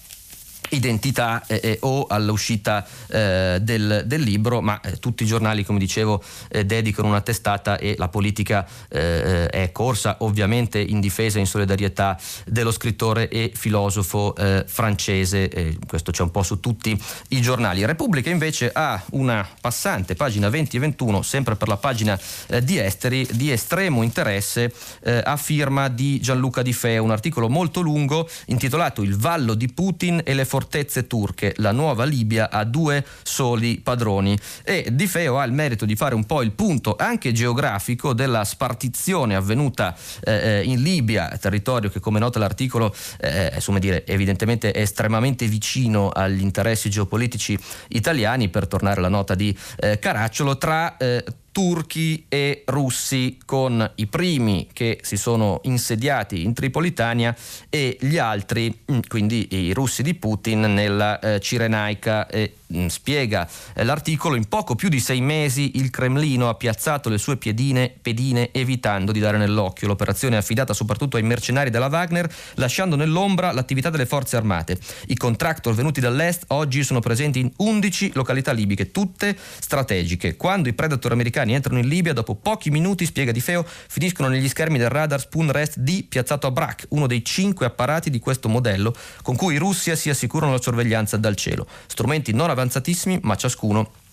identità eh, eh, o all'uscita eh, del, del, libro, ma eh, tutti i giornali, come dicevo, eh, dedicano una testata e la politica eh, è corsa ovviamente in difesa e in solidarietà dello scrittore e filosofo francese, questo c'è un po' su tutti i giornali. Repubblica invece ha una passante, pagina 20 e 21, sempre per la pagina di Esteri, di estremo interesse a firma di Gianluca Di Feo, un articolo molto lungo intitolato Il vallo di Putin e le fortezze turche. La nuova Libia ha due soli padroni e Di Feo ha il merito di fare un po' il punto anche geografico della spartizione avvenuta eh, eh in Libia, territorio che come nota l'articolo eh, insomma dire, evidentemente è estremamente vicino agli interessi geopolitici italiani, per tornare alla nota di eh, Caracciolo, tra eh, turchi e russi con i primi che si sono insediati in Tripolitania e gli altri, mm, quindi i russi di Putin, nella eh, Cirenaica e mh, spiega eh, l'articolo, in poco più di sei mesi il Cremlino ha piazzato le sue piedine, pedine evitando di dare nell'occhio. L'operazione è affidata soprattutto ai mercenari della Wagner, lasciando nell'ombra l'attività delle forze armate. I contractor venuti dall'est oggi sono presenti in 11 località libiche, tutte strategiche. Quando i predator americani entrano in Libia, dopo pochi minuti, spiega Di Feo, finiscono negli schermi del radar Spoon Rest D piazzato a Brak, uno dei cinque apparati di questo modello con cui i russi si assicurano la sorveglianza dal cielo. Strumenti non avanzatissimi, ma ciascuno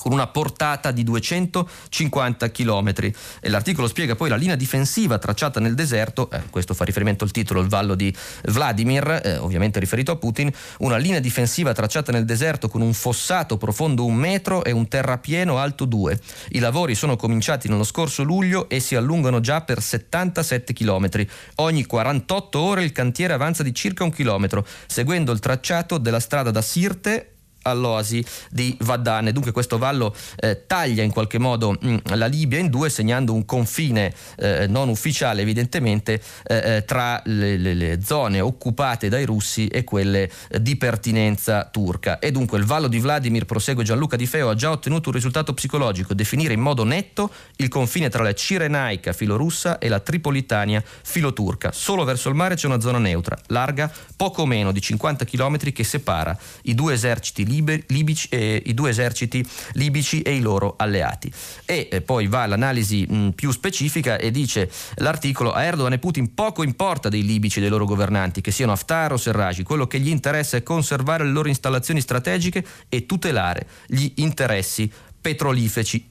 con una portata di 250 km. E l'articolo spiega poi la linea difensiva tracciata nel deserto, eh, questo fa riferimento al titolo, il vallo di Vladimir, eh, ovviamente riferito a Putin, una linea difensiva tracciata nel deserto con un fossato profondo un metro e un terrapieno alto due. I lavori sono cominciati nello scorso luglio e si allungano già per 77 km. Ogni 48 ore il cantiere avanza di circa un chilometro, seguendo il tracciato della strada da Sirte all'oasi di Vadane. Dunque questo vallo eh, taglia in qualche modo mh, mm, la Libia in due, segnando un confine eh, non ufficiale evidentemente eh, eh tra le, le, le, zone occupate dai russi e quelle eh, di pertinenza turca. E dunque il vallo di Vladimir, prosegue Gianluca Di Feo, ha già ottenuto un risultato psicologico, definire in modo netto il confine tra la Cirenaica filorussa e la Tripolitania filoturca. Solo verso il mare c'è una zona neutra, larga poco meno di 50 km che separa i due eserciti libici, eh, i due eserciti libici e i loro alleati. E eh, poi va all'analisi mh, più specifica e dice l'articolo a Erdogan e Putin poco importa dei libici e dei loro governanti, che siano Haftar o Serraj, quello che gli interessa è conservare le loro installazioni strategiche e tutelare gli interessi petroliferi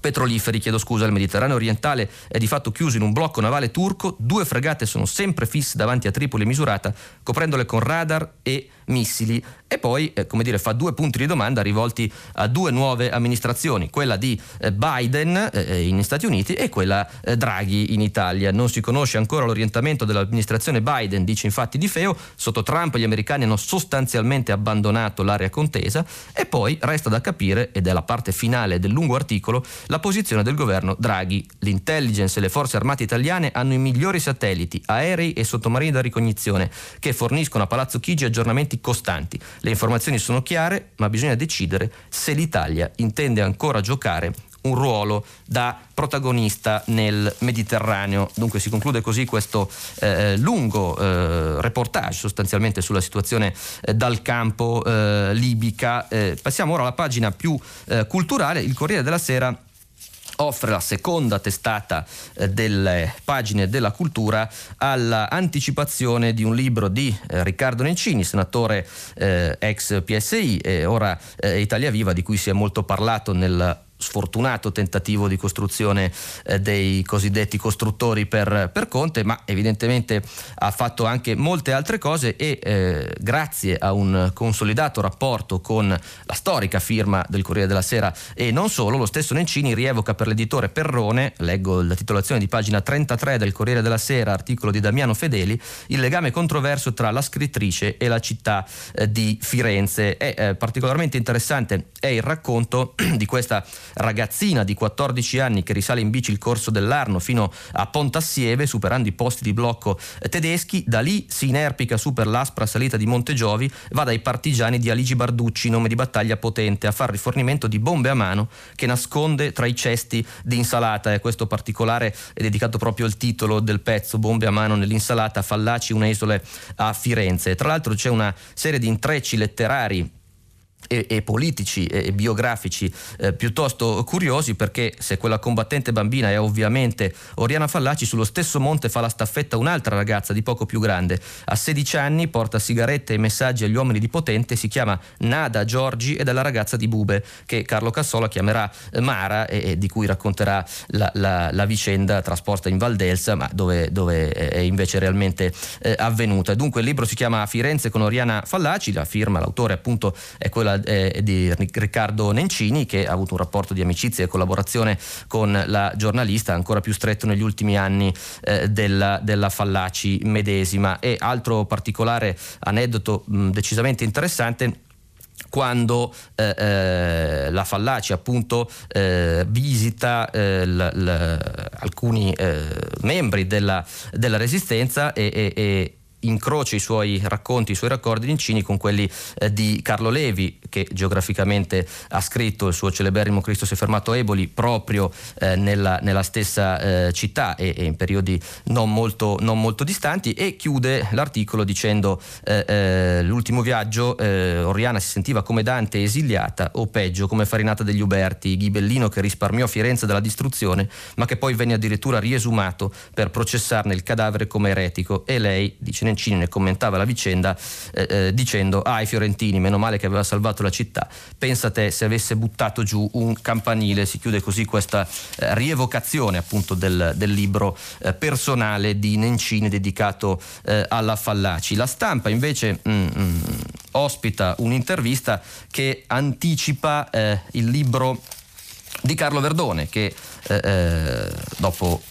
petroliferi, chiedo scusa, il Mediterraneo orientale è di fatto chiuso in un blocco navale turco, due fregate sono sempre fisse davanti a Tripoli misurata, coprendole con radar e missili. E poi eh, come dire, fa due punti di domanda rivolti a due nuove amministrazioni, quella di eh, Biden eh, eh in Stati Uniti e quella eh, Draghi in Italia. Non si conosce ancora l'orientamento dell'amministrazione Biden, dice infatti Di Feo, sotto Trump gli americani hanno sostanzialmente abbandonato l'area contesa. E poi resta da capire, ed è la parte finale del lungo articolo, la posizione del governo Draghi. L'intelligence e le forze armate italiane hanno i migliori satelliti, aerei e sottomarini da ricognizione che forniscono a Palazzo Chigi aggiornamenti costanti. Le informazioni sono chiare, ma bisogna decidere se l'Italia intende ancora giocare un ruolo da protagonista nel Mediterraneo. Dunque si conclude così questo eh, lungo eh, reportage sostanzialmente sulla situazione eh, dal campo eh, libica. Eh, passiamo ora alla pagina più eh, culturale, il Corriere della Sera offre la seconda testata eh, delle pagine della cultura all'anticipazione di un libro di eh, Riccardo Nencini, senatore eh, ex PSI e ora Italia Viva, di cui si è molto parlato nel sfortunato tentativo di costruzione eh, dei cosiddetti costruttori per, per, Conte, ma evidentemente ha fatto anche molte altre cose e eh, grazie a un consolidato rapporto con la storica firma del Corriere della Sera e non solo, lo stesso Nencini rievoca per l'editore Perrone, leggo la titolazione di pagina 33 del Corriere della Sera, articolo di Damiano Fedeli, il legame controverso tra la scrittrice e la città eh, di Firenze. È eh, particolarmente interessante è il racconto di questa ragazzina di 14 anni che risale in bici il corso dell'Arno fino a Pontassieve, superando i posti di blocco tedeschi. Da lì si inerpica su per l'aspra salita di Montegiovi, va dai partigiani di Aligi Barducci, nome di battaglia potente, a far rifornimento di bombe a mano che nasconde tra i cesti di insalata. E questo particolare è dedicato proprio al titolo del pezzo, Bombe a mano nell'insalata, Fallaci, un'esole a Firenze. Tra l'altro c'è una serie di intrecci letterari e, e, politici e, biografici eh, piuttosto curiosi perché se quella combattente bambina è ovviamente Oriana Fallaci, sullo stesso monte fa la staffetta un'altra ragazza di poco più grande. A 16 anni porta sigarette e messaggi agli uomini di Potente, si chiama Nada Giorgi ed è la ragazza di Bube che Carlo Cassola chiamerà eh, Mara e, e di cui racconterà la, la, la, vicenda trasposta in Valdelsa ma dove, dove è invece realmente eh, avvenuta. Dunque il libro si chiama Firenze con Oriana Fallaci, la firma, l'autore appunto è quella eh, di Riccardo Nencini che ha avuto un rapporto di amicizia e collaborazione con la giornalista ancora più stretto negli ultimi anni eh, della, della, Fallaci medesima. E altro particolare aneddoto mh, decisamente interessante quando eh, eh, la Fallaci appunto eh, visita eh, l, l, alcuni eh, membri della, della, resistenza e, e, e incrocia i suoi racconti, i suoi raccordi di Incini con quelli eh, di Carlo Levi, che geograficamente ha scritto il suo celeberrimo Cristo si è fermato a Eboli proprio eh, nella, nella, stessa eh, città e, e, in periodi non molto, non molto, distanti e chiude l'articolo dicendo eh, eh, l'ultimo viaggio Oriana si sentiva come Dante esiliata o peggio come Farinata degli Uberti, ghibellino che risparmiò Firenze dalla distruzione ma che poi venne addirittura riesumato per processarne il cadavere come eretico e lei, dice Nencini, ne commentava la vicenda eh, eh, dicendo ah i fiorentini, meno male che aveva salvato la città, pensa te se avesse buttato giù un campanile, si chiude così questa eh, rievocazione appunto del, del libro eh, personale di Nencini dedicato eh, alla Fallaci. La stampa invece mm, mm, ospita un'intervista che anticipa eh, il libro di Carlo Verdone che dopo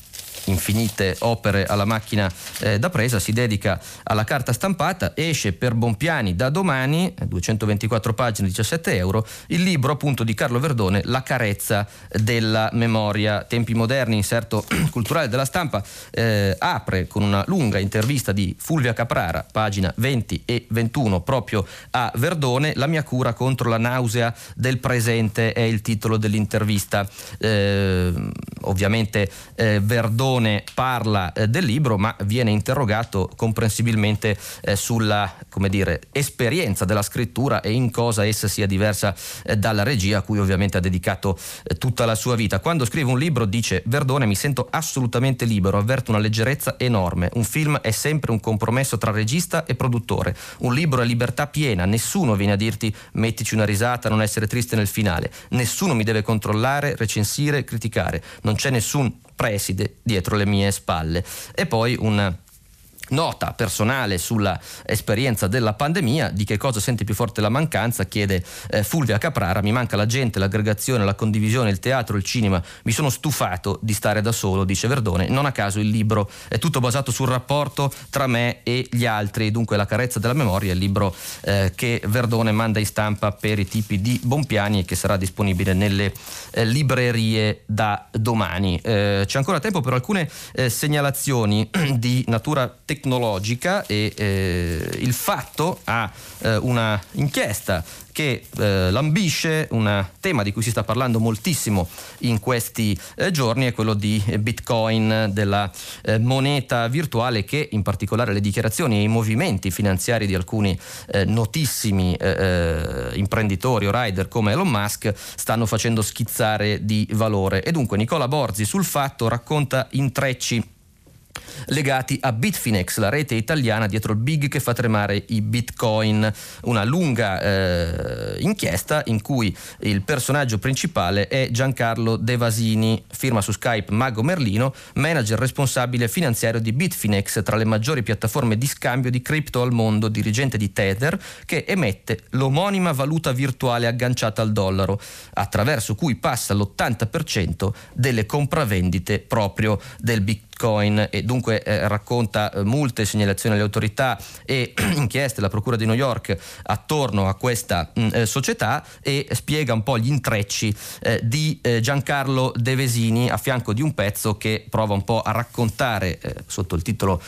infinite opere alla macchina eh, da presa, si dedica alla carta stampata, esce per Bompiani da domani, 224 pagine, 17 euro, il libro appunto di Carlo Verdone, La carezza della memoria. Tempi moderni, inserto culturale della stampa, eh, apre con una lunga intervista di Fulvia Caprara, pagina 20 e 21, proprio a Verdone, La mia cura contro la nausea del presente è il titolo dell'intervista. Eh, ovviamente eh, Verdone Leone parla eh, del libro ma viene interrogato comprensibilmente eh, sulla dire, esperienza della scrittura e in cosa essa sia diversa eh, dalla regia a cui ovviamente ha dedicato eh, tutta la sua vita. Quando scrive un libro dice Verdone mi sento assolutamente libero, avverto una leggerezza enorme. Un film è sempre un compromesso tra regista e produttore. Un libro è libertà piena, nessuno viene a dirti mettici una risata, non essere triste nel finale. Nessuno mi deve controllare, recensire, criticare. Non c'è nessun preside dietro le mie spalle. E poi un nota personale sulla esperienza della pandemia, di che cosa sente più forte la mancanza, chiede eh, Fulvia Caprara, mi manca la gente, l'aggregazione, la condivisione, il teatro, il cinema, mi sono stufato di stare da solo, dice Verdone, non a caso il libro è tutto basato sul rapporto tra me e gli altri, dunque la carezza della memoria, il libro eh, che Verdone manda in stampa per i tipi di Bompiani e che sarà disponibile nelle eh, librerie da domani. Eh, c'è ancora tempo per alcune eh, segnalazioni di natura tecnica tecnologica e eh, il fatto ha eh, una inchiesta che eh, lambisce un tema di cui si sta parlando moltissimo in questi eh, giorni, è quello di Bitcoin, della eh, moneta virtuale che in particolare le dichiarazioni e i movimenti finanziari di alcuni eh, notissimi eh, eh, imprenditori o rider come Elon Musk stanno facendo schizzare di valore. E dunque Nicola Borzi sul fatto racconta intrecci legati a Bitfinex, la rete italiana dietro il big che fa tremare i bitcoin. Una lunga eh, inchiesta in cui il personaggio principale è Giancarlo De Vasini, firma su Skype Mago Merlino, manager responsabile finanziario di Bitfinex, tra le maggiori piattaforme di scambio di cripto al mondo, dirigente di Tether, che emette l'omonima valuta virtuale agganciata al dollaro, attraverso cui passa l'80% delle compravendite proprio del Bitcoin Bitcoin e dunque eh, racconta eh, multe segnalazioni alle autorità e inchieste. Alla Procura di New York attorno a questa mh, mm, eh, società e spiega un po' gli intrecci eh, di eh, Giancarlo De Vesini a fianco di un pezzo che prova un po' a raccontare sotto il titolo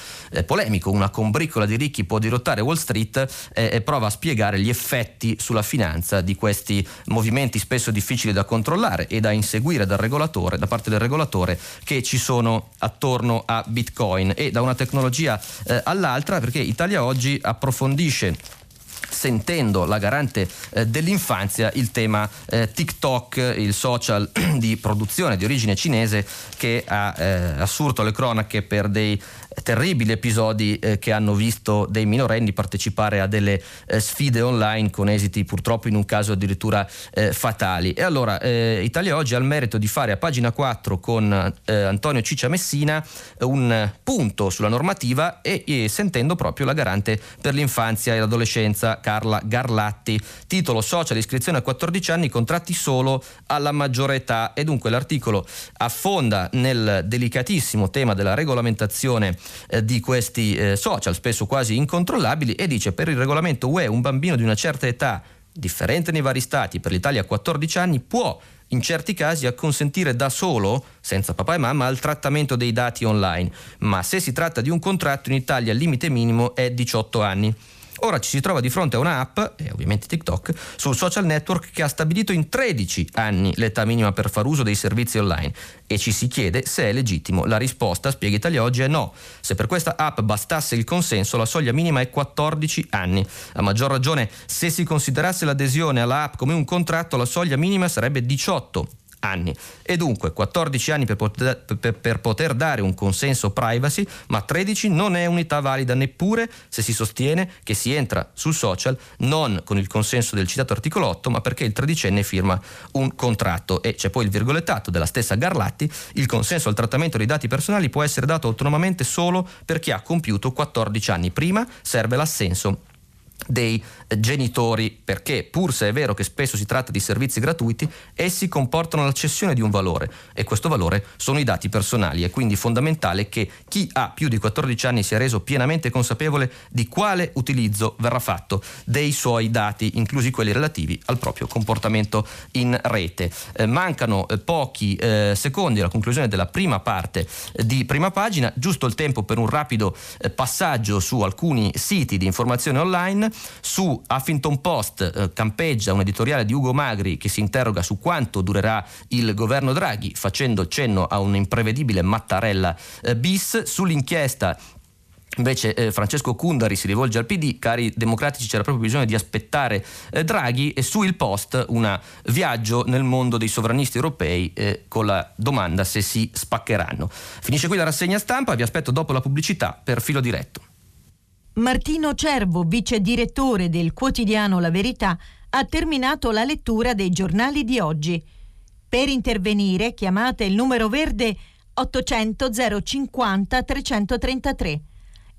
polemico Una combricola di ricchi può dirottare Wall Street e prova a spiegare gli effetti sulla finanza di questi movimenti spesso difficili da controllare e da inseguire dal regolatore, da parte del regolatore che ci sono attorno attorno a Bitcoin. E da una tecnologia eh, all'altra perché Italia Oggi approfondisce sentendo la garante eh, dell'infanzia il tema eh, TikTok, il social di produzione di origine cinese che ha eh, assurto le cronache per dei terribili episodi eh, che hanno visto dei minorenni partecipare a delle eh, sfide online con esiti purtroppo in un caso addirittura eh, fatali. E allora eh, Italia Oggi ha il merito di fare a pagina 4 con eh, Antonio Ciccia Messina un punto sulla normativa e, e, sentendo proprio la garante per l'infanzia e l'adolescenza Carla Garlatti. Titolo social iscrizione a 14 anni, contratti solo alla maggiore età e dunque l'articolo affonda nel delicatissimo tema della regolamentazione eh, di questi eh, social, spesso quasi incontrollabili, e dice per il regolamento UE un bambino di una certa età differente nei vari stati, per l'Italia 14 anni, può in certi casi acconsentire da solo, senza papà e mamma, al trattamento dei dati online, ma se si tratta di un contratto in Italia il limite minimo è 18 anni. Ora ci si trova di fronte a una app, e ovviamente TikTok, sul social network che ha stabilito in 13 anni l'età minima per far uso dei servizi online e ci si chiede se è legittimo. La risposta, spiega Italia Oggi, è no. Se per questa app bastasse il consenso, la soglia minima è 14 anni. A maggior ragione, se si considerasse l'adesione alla app come un contratto, la soglia minima sarebbe 18 anni. E dunque 14 anni per poter, per, per poter, dare un consenso privacy, ma 13 non è unità valida neppure se si sostiene che si entra sul social non con il consenso del citato articolo 8, ma perché il tredicenne firma un contratto. E c'è poi il virgolettato della stessa Garlatti, il consenso al trattamento dei dati personali può essere dato autonomamente solo per chi ha compiuto 14 anni. Prima serve l'assenso dei genitori perché pur se è vero che spesso si tratta di servizi gratuiti, essi comportano la cessione di un valore e questo valore sono i dati personali. È quindi fondamentale che chi ha più di 14 anni sia reso pienamente consapevole di quale utilizzo verrà fatto dei suoi dati, inclusi quelli relativi al proprio comportamento in rete. Eh, mancano eh, pochi eh, secondi alla conclusione della prima parte eh, di prima pagina, giusto il tempo per un rapido eh, passaggio su alcuni siti di informazione online su Huffington Post eh, campeggia un editoriale di Ugo Magri che si interroga su quanto durerà il governo Draghi, facendo cenno a un'imprevedibile Mattarella eh, bis. Sull'inchiesta Invece eh, Francesco Cundari si rivolge al PD, cari democratici c'era proprio bisogno di aspettare eh, Draghi e su Il Post un viaggio nel mondo dei sovranisti europei eh, con la domanda se si spaccheranno. Finisce qui la rassegna stampa, vi aspetto dopo la pubblicità per filo diretto.
Martino Cervo, vice direttore del quotidiano La Verità, ha terminato la lettura dei giornali di oggi. Per intervenire chiamate il numero verde 800 050 333.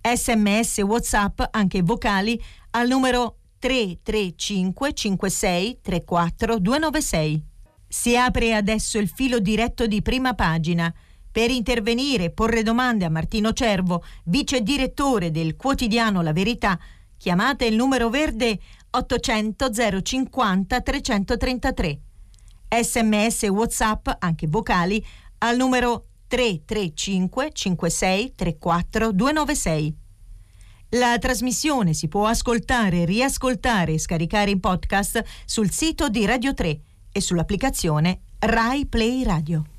Sms WhatsApp, anche vocali, al numero 335 56 34 296. Si apre adesso il filo diretto di prima pagina. Per intervenire e porre domande a Martino Cervo, vice direttore del quotidiano La Verità, chiamate il numero verde 800 050 333. Sms WhatsApp, anche vocali, al numero 335 56 34 296. La trasmissione si può ascoltare, riascoltare e scaricare in podcast sul sito di Radio 3 e sull'applicazione Rai Play Radio.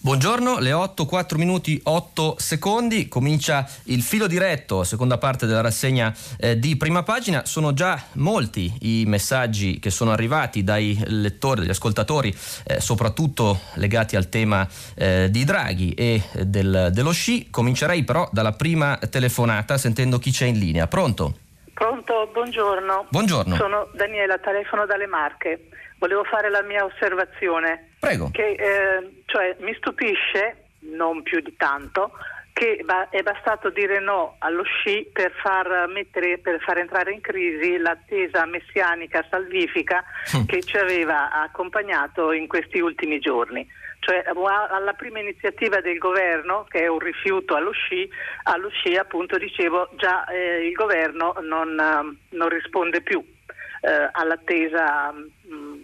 Buongiorno, le 8, 4 minuti 8 secondi, comincia il filo diretto, seconda parte della rassegna eh, di prima pagina. Sono già molti i messaggi che sono arrivati dai lettori, dagli ascoltatori, eh, soprattutto legati al tema eh, di Draghi e del, dello sci. Comincerei però dalla prima telefonata sentendo chi c'è in linea. Pronto?
Pronto, buongiorno.
Buongiorno.
Sono Daniela, telefono dalle Marche. Volevo fare la mia osservazione.
Prego.
Che, eh, cioè, mi stupisce, non più di tanto, che è bastato dire no allo sci per far, mettere, per far entrare in crisi l'attesa messianica salvifica mm. che ci aveva accompagnato in questi ultimi giorni. Cioè, alla prima iniziativa del governo, che è un rifiuto allo sci, allo sci appunto dicevo già eh, il governo non, non risponde più eh, all'attesa,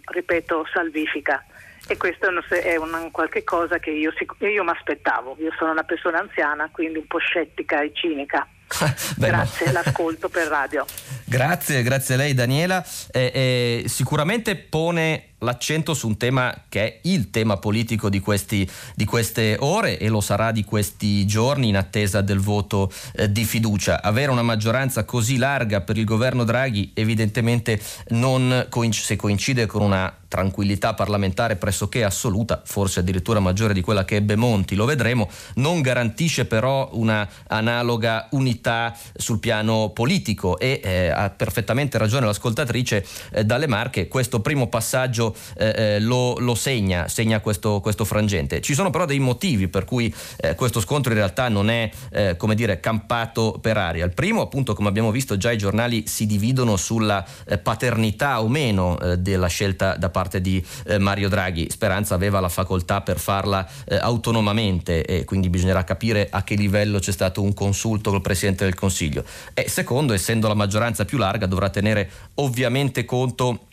ripeto, salvifica. E questo è un qualche cosa che io, io mi aspettavo. Io sono una persona anziana, quindi un po' scettica e cinica. Beh, grazie, no. l'ascolto per radio.
Grazie, grazie a lei Daniela. Eh, eh, sicuramente pone l'accento su un tema che è il tema politico di, questi, di, queste ore e lo sarà di questi giorni in attesa del voto eh, di fiducia. Avere una maggioranza così larga per il governo Draghi evidentemente non coincide, se coincide con una tranquillità parlamentare pressoché assoluta, forse addirittura maggiore di quella che ebbe Monti, lo vedremo, non garantisce però una analoga unità sul piano politico e eh, ha perfettamente ragione l'ascoltatrice eh, dalle Marche, questo primo passaggio passaggio eh, eh, lo, lo, segna, segna questo, questo, frangente. Ci sono però dei motivi per cui eh, questo scontro in realtà non è eh, come dire, campato per aria. Il primo, appunto, come abbiamo visto già i giornali si dividono sulla eh, paternità o meno eh, della scelta da parte di Mario Draghi. Speranza aveva la facoltà per farla autonomamente e quindi bisognerà capire a che livello c'è stato un consulto col Presidente del Consiglio. E secondo, essendo la maggioranza più larga, dovrà tenere ovviamente conto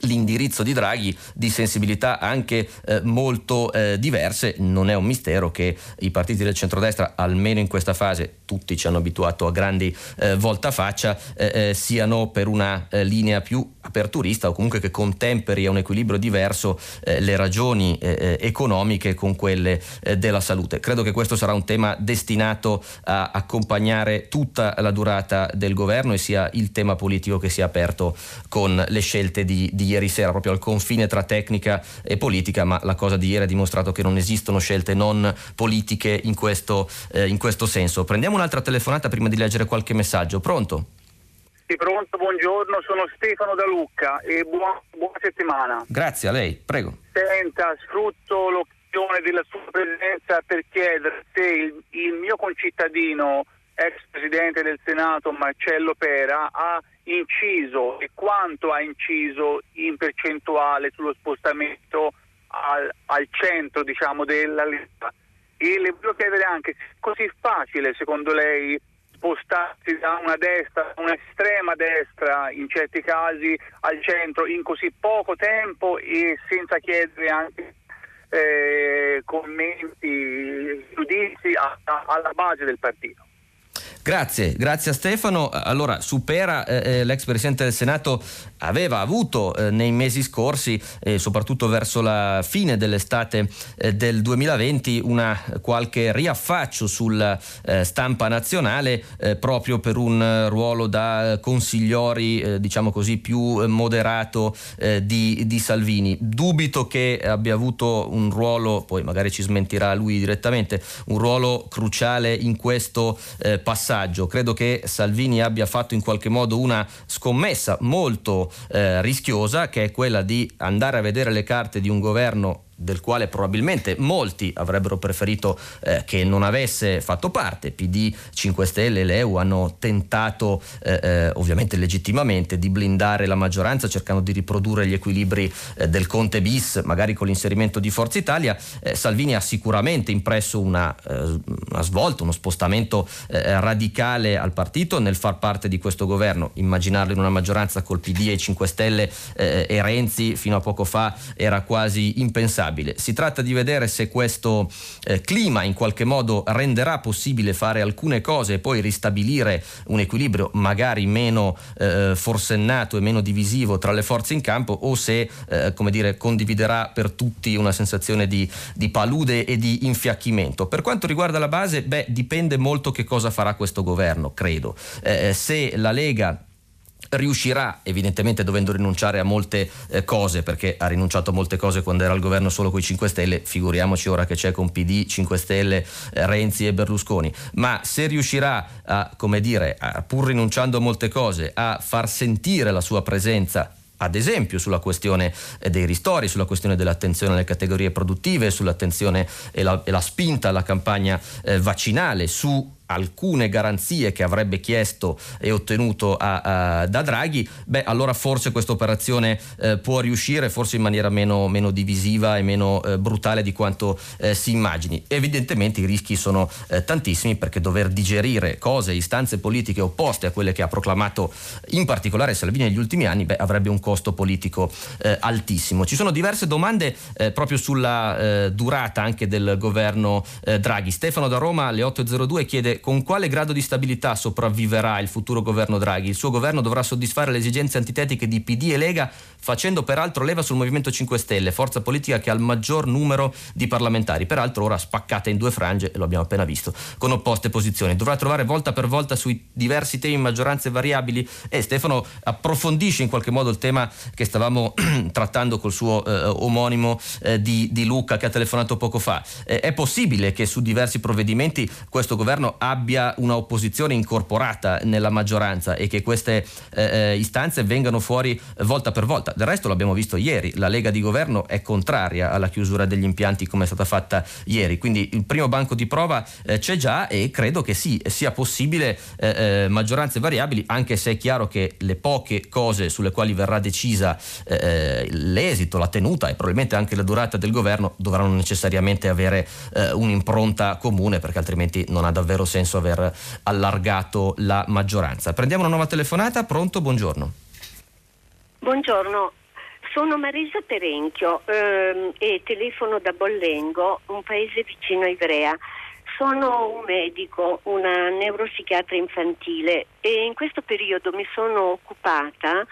l'indirizzo di Draghi di sensibilità anche eh, molto eh, diverse. Non è un mistero che i partiti del centrodestra, almeno in questa fase, tutti ci hanno abituato a grandi eh, voltafaccia, eh, eh, siano per una eh, linea più aperturista o comunque che contemperi a un equilibrio diverso le ragioni economiche con quelle della salute. Credo che questo sarà un tema destinato a accompagnare tutta la durata del governo e sia il tema politico che si è aperto con le scelte di, di ieri sera, proprio al confine tra tecnica e politica, ma la cosa di ieri ha dimostrato che non esistono scelte non politiche in questo, eh, in questo senso. Prendiamo un'altra telefonata prima di leggere qualche messaggio. Pronto?
Sì, pronto, buongiorno, sono Stefano da Lucca e buona, buona settimana.
Grazie a lei, prego.
Senta, sfrutto l'occasione della sua presenza per chiedere se il, il mio concittadino, ex presidente del Senato Marcello Pera, ha inciso e quanto ha inciso in percentuale sullo spostamento al, al centro diciamo, della lista. E le voglio chiedere anche è così facile secondo lei spostarsi da una destra, un'estrema destra in certi casi al centro in così poco tempo e senza chiedere anche eh, commenti, giudizi a, a, alla base del partito.
Grazie, grazie a Stefano. Allora, supera eh, eh, l'ex Presidente del Senato aveva avuto eh, nei mesi scorsi, eh, soprattutto verso la fine dell'estate eh, del 2020, una qualche riaffaccio sulla eh, stampa nazionale eh, proprio per un ruolo da consigliori, eh, diciamo così, più moderato di, di, Salvini. Dubito che abbia avuto un ruolo, poi magari ci smentirà lui direttamente, un ruolo cruciale in questo passaggio. Credo che Salvini abbia fatto in qualche modo una scommessa molto eh, rischiosa che è quella di andare a vedere le carte di un governo del quale probabilmente molti avrebbero preferito eh, che non avesse fatto parte. PD, 5 Stelle e Leu hanno tentato, eh, eh, ovviamente legittimamente, di blindare la maggioranza cercando di riprodurre gli equilibri eh, del Conte bis, magari con l'inserimento di Forza Italia. Eh, Salvini ha sicuramente impresso una, eh, una svolta, uno spostamento radicale al partito nel far parte di questo governo. Immaginarlo in una maggioranza col PD e 5 Stelle e Renzi fino a poco fa era quasi impensabile inevitabile. Si tratta di vedere se questo eh, clima in qualche modo renderà possibile fare alcune cose e poi ristabilire un equilibrio magari meno eh, forsennato e meno divisivo tra le forze in campo o se eh, come dire, condividerà per tutti una sensazione di, di, palude e di infiacchimento. Per quanto riguarda la base, beh, dipende molto che cosa farà questo governo, credo. Eh, se la Lega riuscirà evidentemente dovendo rinunciare a molte eh, cose perché ha rinunciato a molte cose quando era al governo solo con i 5 Stelle figuriamoci ora che c'è con PD, 5 Stelle, eh, Renzi e Berlusconi. Ma se riuscirà a come dire a, pur rinunciando a molte cose a far sentire la sua presenza ad esempio sulla questione eh, dei ristori, sulla questione dell'attenzione alle categorie produttive, sull'attenzione e la, e la spinta alla campagna eh, vaccinale, su alcune garanzie che avrebbe chiesto e ottenuto a, a, da Draghi, beh allora forse questa operazione eh, può riuscire, forse in maniera meno, meno divisiva e meno eh, brutale di quanto eh, si immagini. Evidentemente i rischi sono eh, tantissimi perché dover digerire cose, istanze politiche opposte a quelle che ha proclamato in particolare Salvini negli ultimi anni, beh, avrebbe un costo politico eh, altissimo. Ci sono diverse domande eh, proprio sulla durata anche del governo Draghi. Stefano da Roma alle 8.02 chiede con quale grado di stabilità sopravviverà il futuro governo Draghi. Il suo governo dovrà soddisfare le esigenze antitetiche di PD e Lega, facendo peraltro leva sul Movimento 5 Stelle, forza politica che ha il maggior numero di parlamentari, peraltro ora spaccata in due frange, e lo abbiamo appena visto, con opposte posizioni. Dovrà trovare volta per volta sui diversi temi maggioranze variabili e Stefano approfondisce in qualche modo il tema che stavamo trattando col suo eh, omonimo eh, di, di, Luca che ha telefonato poco fa. Eh, è possibile che su diversi provvedimenti questo governo abbia una opposizione incorporata nella maggioranza e che queste eh, eh, istanze vengano fuori volta per volta. Del resto l'abbiamo visto ieri, la Lega di governo è contraria alla chiusura degli impianti come è stata fatta ieri, quindi il primo banco di prova eh, c'è già e credo che sì, sia possibile eh, eh, maggioranze variabili, anche se è chiaro che le poche cose sulle quali verrà decisa eh, l'esito, la tenuta e probabilmente anche la durata del governo dovranno necessariamente avere un'impronta comune perché altrimenti non ha davvero senso aver allargato la maggioranza. Prendiamo una nuova telefonata, pronto? Buongiorno.
Buongiorno, sono Marisa Perenchio ehm, e telefono da Bollengo, un paese vicino a Ivrea. Sono un medico, una neuropsichiatra infantile e in questo periodo mi sono occupata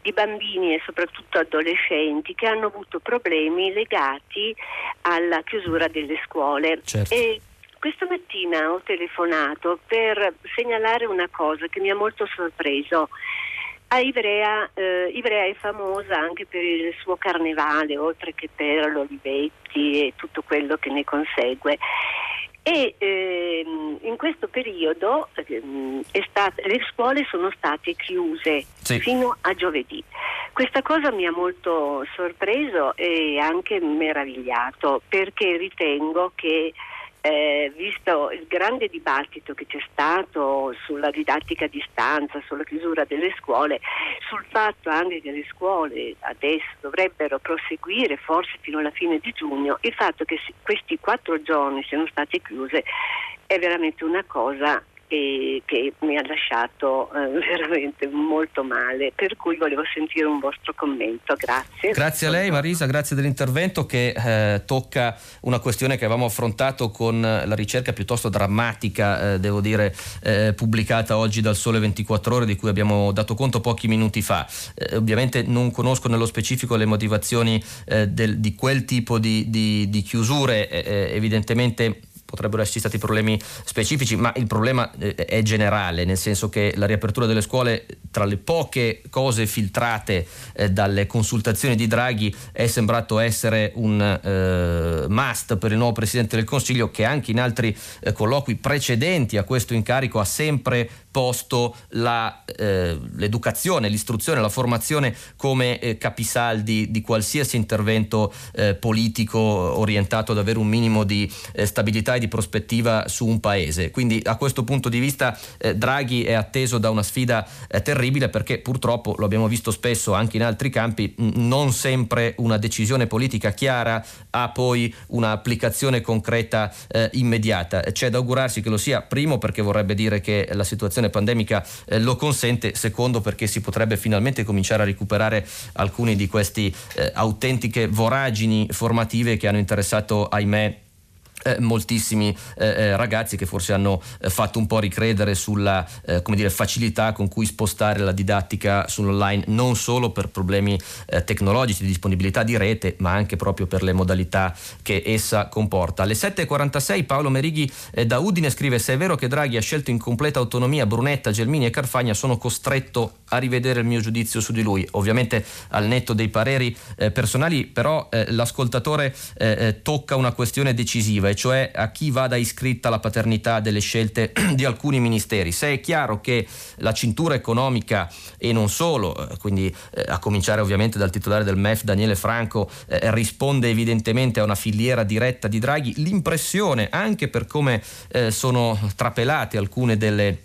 di bambini e soprattutto adolescenti che hanno avuto problemi legati alla chiusura delle scuole.
Certo.
E questa mattina ho telefonato per segnalare una cosa che mi ha molto sorpreso. A Ivrea, eh, Ivrea è famosa anche per il suo carnevale, oltre che per l'Olivetti e tutto quello che ne consegue. E ehm, in questo periodo ehm, stat- le scuole sono state chiuse
sì.
fino a giovedì. Questa cosa mi ha molto sorpreso e anche meravigliato perché ritengo che eh, visto il grande dibattito che c'è stato sulla didattica a distanza, sulla chiusura delle scuole, sul fatto anche che le scuole adesso dovrebbero proseguire forse fino alla fine di giugno, il fatto che questi quattro giorni siano state chiuse è veramente una cosa e che mi ha lasciato eh, veramente molto male, per cui volevo sentire un vostro commento. Grazie.
Grazie a lei Marisa, grazie dell'intervento che eh, tocca una questione che avevamo affrontato con la ricerca piuttosto drammatica, eh, devo dire, eh, pubblicata oggi dal Sole 24 ore di cui abbiamo dato conto pochi minuti fa. Eh, ovviamente non conosco nello specifico le motivazioni eh, del, di quel tipo di, di, di chiusure, evidentemente potrebbero esserci stati problemi specifici, ma il problema eh, è generale, nel senso che la riapertura delle scuole, tra le poche cose filtrate eh, dalle consultazioni di Draghi, è sembrato essere un eh, must per il nuovo Presidente del Consiglio che anche in altri eh, colloqui precedenti a questo incarico ha sempre posto la, eh, l'educazione, l'istruzione, la formazione come eh, capisaldi di qualsiasi intervento eh, politico orientato ad avere un minimo di eh, stabilità e di prospettiva su un paese. Quindi a questo punto di vista eh, Draghi è atteso da una sfida eh, terribile perché purtroppo lo abbiamo visto spesso anche in altri campi, mh, non sempre una decisione politica chiara ha poi un'applicazione concreta immediata. C'è da augurarsi che lo sia, primo perché vorrebbe dire che la situazione situazione pandemica eh, lo consente, secondo perché si potrebbe finalmente cominciare a recuperare alcuni di questi eh, autentiche voragini formative che hanno interessato, ahimè, eh, moltissimi eh, eh, ragazzi che forse hanno eh, fatto un po' ricredere sulla eh, dire, facilità con cui spostare la didattica sull'online non solo per problemi eh, tecnologici di disponibilità di rete ma anche proprio per le modalità che essa comporta. Alle 7.46 Paolo Merighi da Udine scrive se è vero che Draghi ha scelto in completa autonomia Brunetta, Gelmini e Carfagna sono costretto a rivedere il mio giudizio su di lui. Ovviamente al netto dei pareri personali però l'ascoltatore tocca una questione decisiva e cioè a chi vada iscritta la paternità delle scelte di alcuni ministeri. Se è chiaro che la cintura economica e non solo, eh, quindi eh, a cominciare ovviamente dal titolare del MEF Daniele Franco, eh, risponde evidentemente a una filiera diretta di Draghi, l'impressione anche per come eh, sono trapelate alcune delle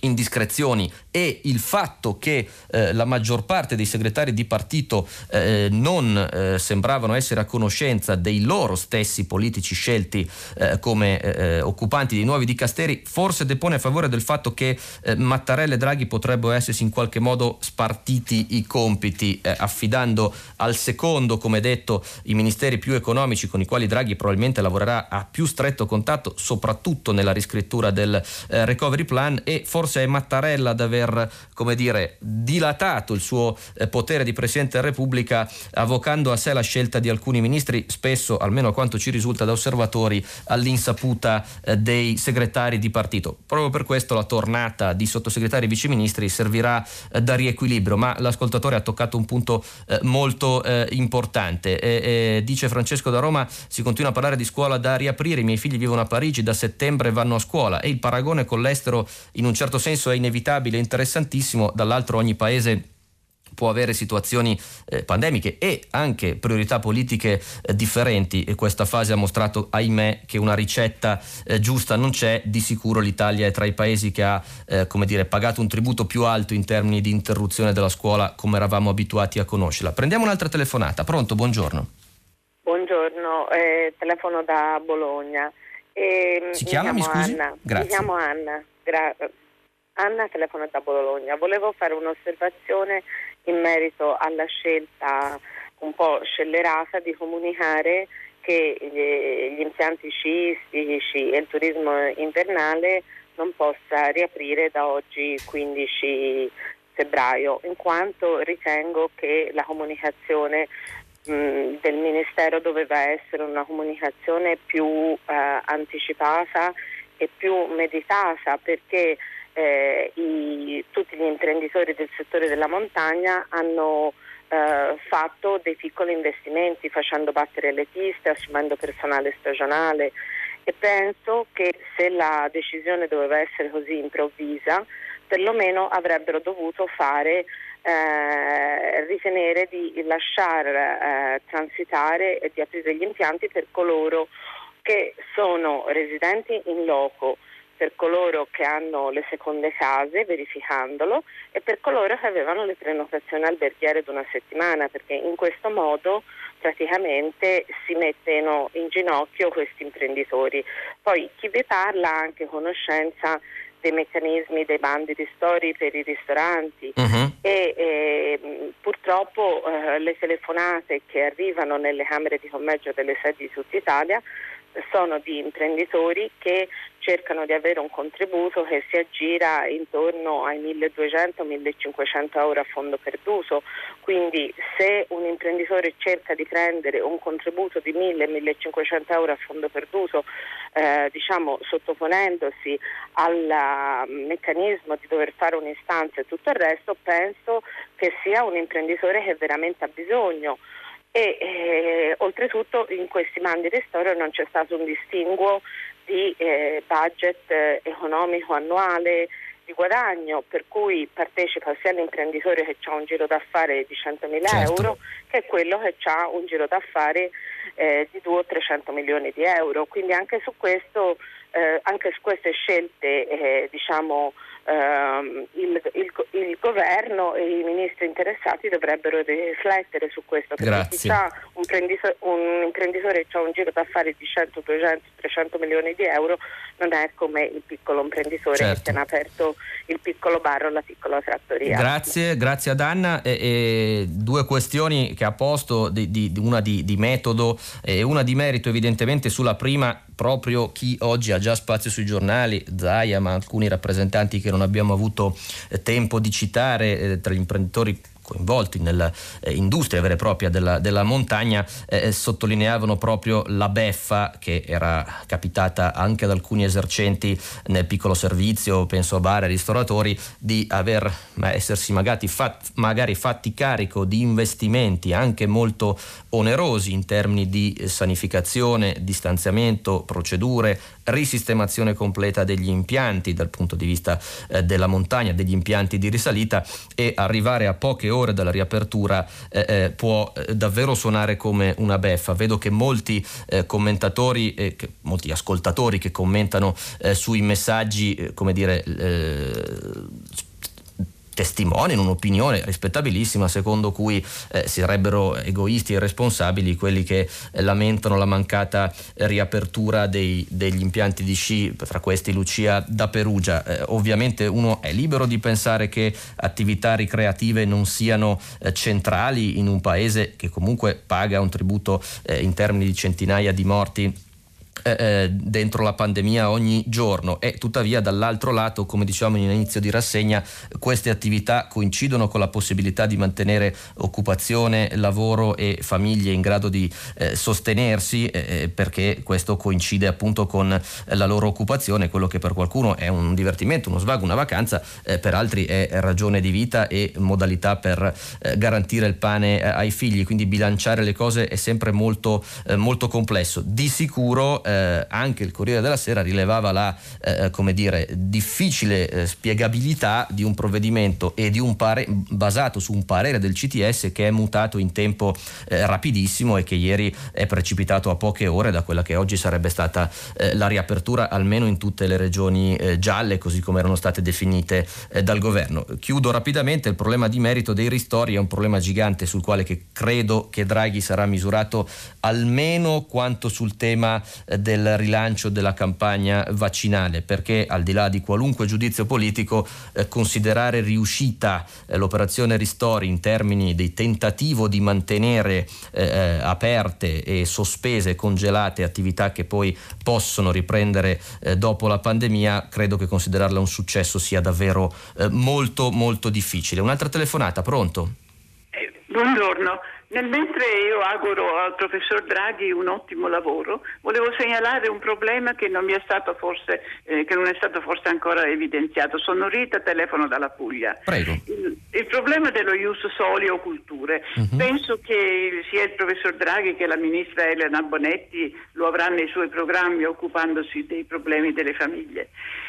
indiscrezioni e il fatto che eh, la maggior parte dei segretari di partito eh, non eh, sembravano essere a conoscenza dei loro stessi politici scelti eh, come eh, eh, occupanti di nuovi dicasteri forse depone a favore del fatto che Mattarella e Draghi potrebbero essersi in qualche modo spartiti i compiti affidando al secondo come detto i ministeri più economici con i quali Draghi probabilmente lavorerà a più stretto contatto soprattutto nella riscrittura del recovery plan e forse forse è Mattarella ad aver, come dire, dilatato il suo eh, potere di Presidente della Repubblica, avvocando a sé la scelta di alcuni ministri, spesso, almeno a quanto ci risulta da osservatori, all'insaputa eh, dei segretari di partito. Proprio per questo la tornata di sottosegretari e viceministri servirà eh, da riequilibrio, ma l'ascoltatore ha toccato un punto molto importante. dice Francesco da Roma, si continua a parlare di scuola da riaprire, i miei figli vivono a Parigi, da settembre vanno a scuola e il paragone con l'estero in un certo senso è inevitabile, interessantissimo, dall'altro ogni paese può avere situazioni eh, pandemiche e anche priorità politiche eh, differenti e questa fase ha mostrato, ahimè, che una ricetta eh, giusta non c'è. Di sicuro l'Italia è tra i paesi che ha eh, come dire, pagato un tributo più alto in termini di interruzione della scuola come eravamo abituati a conoscerla. Prendiamo un'altra telefonata. Pronto? Buongiorno.
Buongiorno, eh, telefono da Bologna.
E, si chiama, mi, mi scusi?
Anna.
Grazie.
Mi chiamo Anna. Gra- Anna telefono da Bologna. Volevo fare un'osservazione in merito alla scelta un po' scellerata di comunicare che gli impianti sciistici e il turismo invernale non possa riaprire da oggi 15 febbraio, in quanto ritengo che la comunicazione del Ministero doveva essere una comunicazione più eh, anticipata e più meditata perché eh, i, tutti gli imprenditori del settore della montagna hanno eh, fatto dei piccoli investimenti facendo battere le piste, assumendo personale stagionale. E penso che se la decisione doveva essere così improvvisa, perlomeno avrebbero dovuto fare eh, ritenere di lasciare eh, transitare e di aprire gli impianti per coloro che sono residenti in loco per coloro che hanno le seconde case, verificandolo, e per coloro che avevano le prenotazioni alberghiere di una settimana, perché in questo modo praticamente si mettono in ginocchio questi imprenditori. Poi chi vi parla ha anche conoscenza dei meccanismi dei bandi di storie per i ristoranti uh-huh. e eh, purtroppo eh, le telefonate che arrivano nelle camere di commercio delle sedi di tutta Italia sono di imprenditori che cercano di avere un contributo che si aggira intorno ai 1200-1500 euro a fondo perduto, quindi se un imprenditore cerca di prendere un contributo di 1000-1500 euro a fondo perduto, eh, diciamo sottoponendosi al mm, meccanismo di dover fare un'istanza e tutto il resto, penso che sia un imprenditore che veramente ha bisogno e eh, oltretutto in questi mandi di storia non c'è stato un distinguo di eh, budget eh, economico annuale di guadagno, per cui partecipa sia l'imprenditore che ha un giro d'affari di 100.000 certo. euro che quello che ha un giro d'affari eh, di 200 300 milioni di euro. Quindi anche su, questo, eh, anche su queste scelte eh, diciamo, ehm, il, il, il, governo e i ministri interessati dovrebbero riflettere su questo.
Perché
chi ha un, un, imprenditore che ha un giro d'affari di 100, 200, 300 milioni di euro non è come il piccolo imprenditore certo. che si è aperto il piccolo bar o la piccola trattoria.
Grazie, grazie ad Anna. E, e due questioni che ha posto, di, di, una di, di metodo e una di merito evidentemente sulla prima proprio chi oggi ha già spazio sui giornali, Zaia, ma alcuni rappresentanti che non abbiamo avuto eh, tempo di citare eh, tra gli imprenditori coinvolti nell'industria vera e propria della, della montagna eh, sottolineavano proprio la beffa che era capitata anche ad alcuni esercenti nel piccolo servizio, penso a bar e ristoratori, di aver essersi magari, fat, magari fatti carico di investimenti anche molto onerosi in termini di sanificazione, distanziamento, procedure, risistemazione completa degli impianti dal punto di vista eh, della montagna, degli impianti di risalita e arrivare a poche ore dalla riapertura eh, eh può eh, davvero suonare come una beffa. Vedo che molti eh, commentatori, che, molti ascoltatori che commentano sui messaggi, come dire, testimoniano un'opinione rispettabilissima secondo cui eh, sarebbero egoisti e responsabili quelli che eh, lamentano la mancata riapertura dei, degli impianti di sci, tra questi Lucia da Perugia. Eh, ovviamente uno è libero di pensare che attività ricreative non siano eh, centrali in un paese che comunque paga un tributo in termini di centinaia di morti eh, eh, dentro la pandemia ogni giorno e tuttavia dall'altro lato, come diciamo in inizio di rassegna, queste attività coincidono con la possibilità di mantenere occupazione, lavoro e famiglie in grado di eh, sostenersi eh, eh perché questo coincide appunto con la loro occupazione, quello che per qualcuno è un divertimento, uno svago, una vacanza, eh, per altri è ragione di vita e modalità per garantire il pane ai figli, quindi bilanciare le cose è sempre molto, molto complesso. Di sicuro eh, anche il Corriere della Sera rilevava la eh, come dire, difficile eh, spiegabilità di un provvedimento e di un pare- basato su un parere del CTS che è mutato in tempo eh, rapidissimo e che ieri è precipitato a poche ore da quella che oggi sarebbe stata eh, la riapertura almeno in tutte le regioni eh, gialle così come erano state definite dal governo. Chiudo rapidamente, il problema di merito dei ristori è un problema gigante sul quale che credo che Draghi sarà misurato almeno quanto sul tema del rilancio della campagna vaccinale, perché al di là di qualunque giudizio politico eh, considerare riuscita eh, l'operazione Ristori in termini di tentativo di mantenere eh, eh, aperte e sospese, congelate attività che poi possono riprendere eh, dopo la pandemia, credo che considerarla un successo sia davvero eh, molto molto difficile. Un'altra telefonata, pronto?
buongiorno. Nel mentre io auguro al professor Draghi un ottimo lavoro, volevo segnalare un problema che non, forse, eh, che non è stato forse ancora evidenziato. Sono Rita, telefono dalla Puglia.
Prego.
Il, il problema dello ius soli o culture. Uh-huh. Penso che sia il professor Draghi che la ministra Elena Bonetti lo avrà nei suoi programmi occupandosi dei problemi delle famiglie.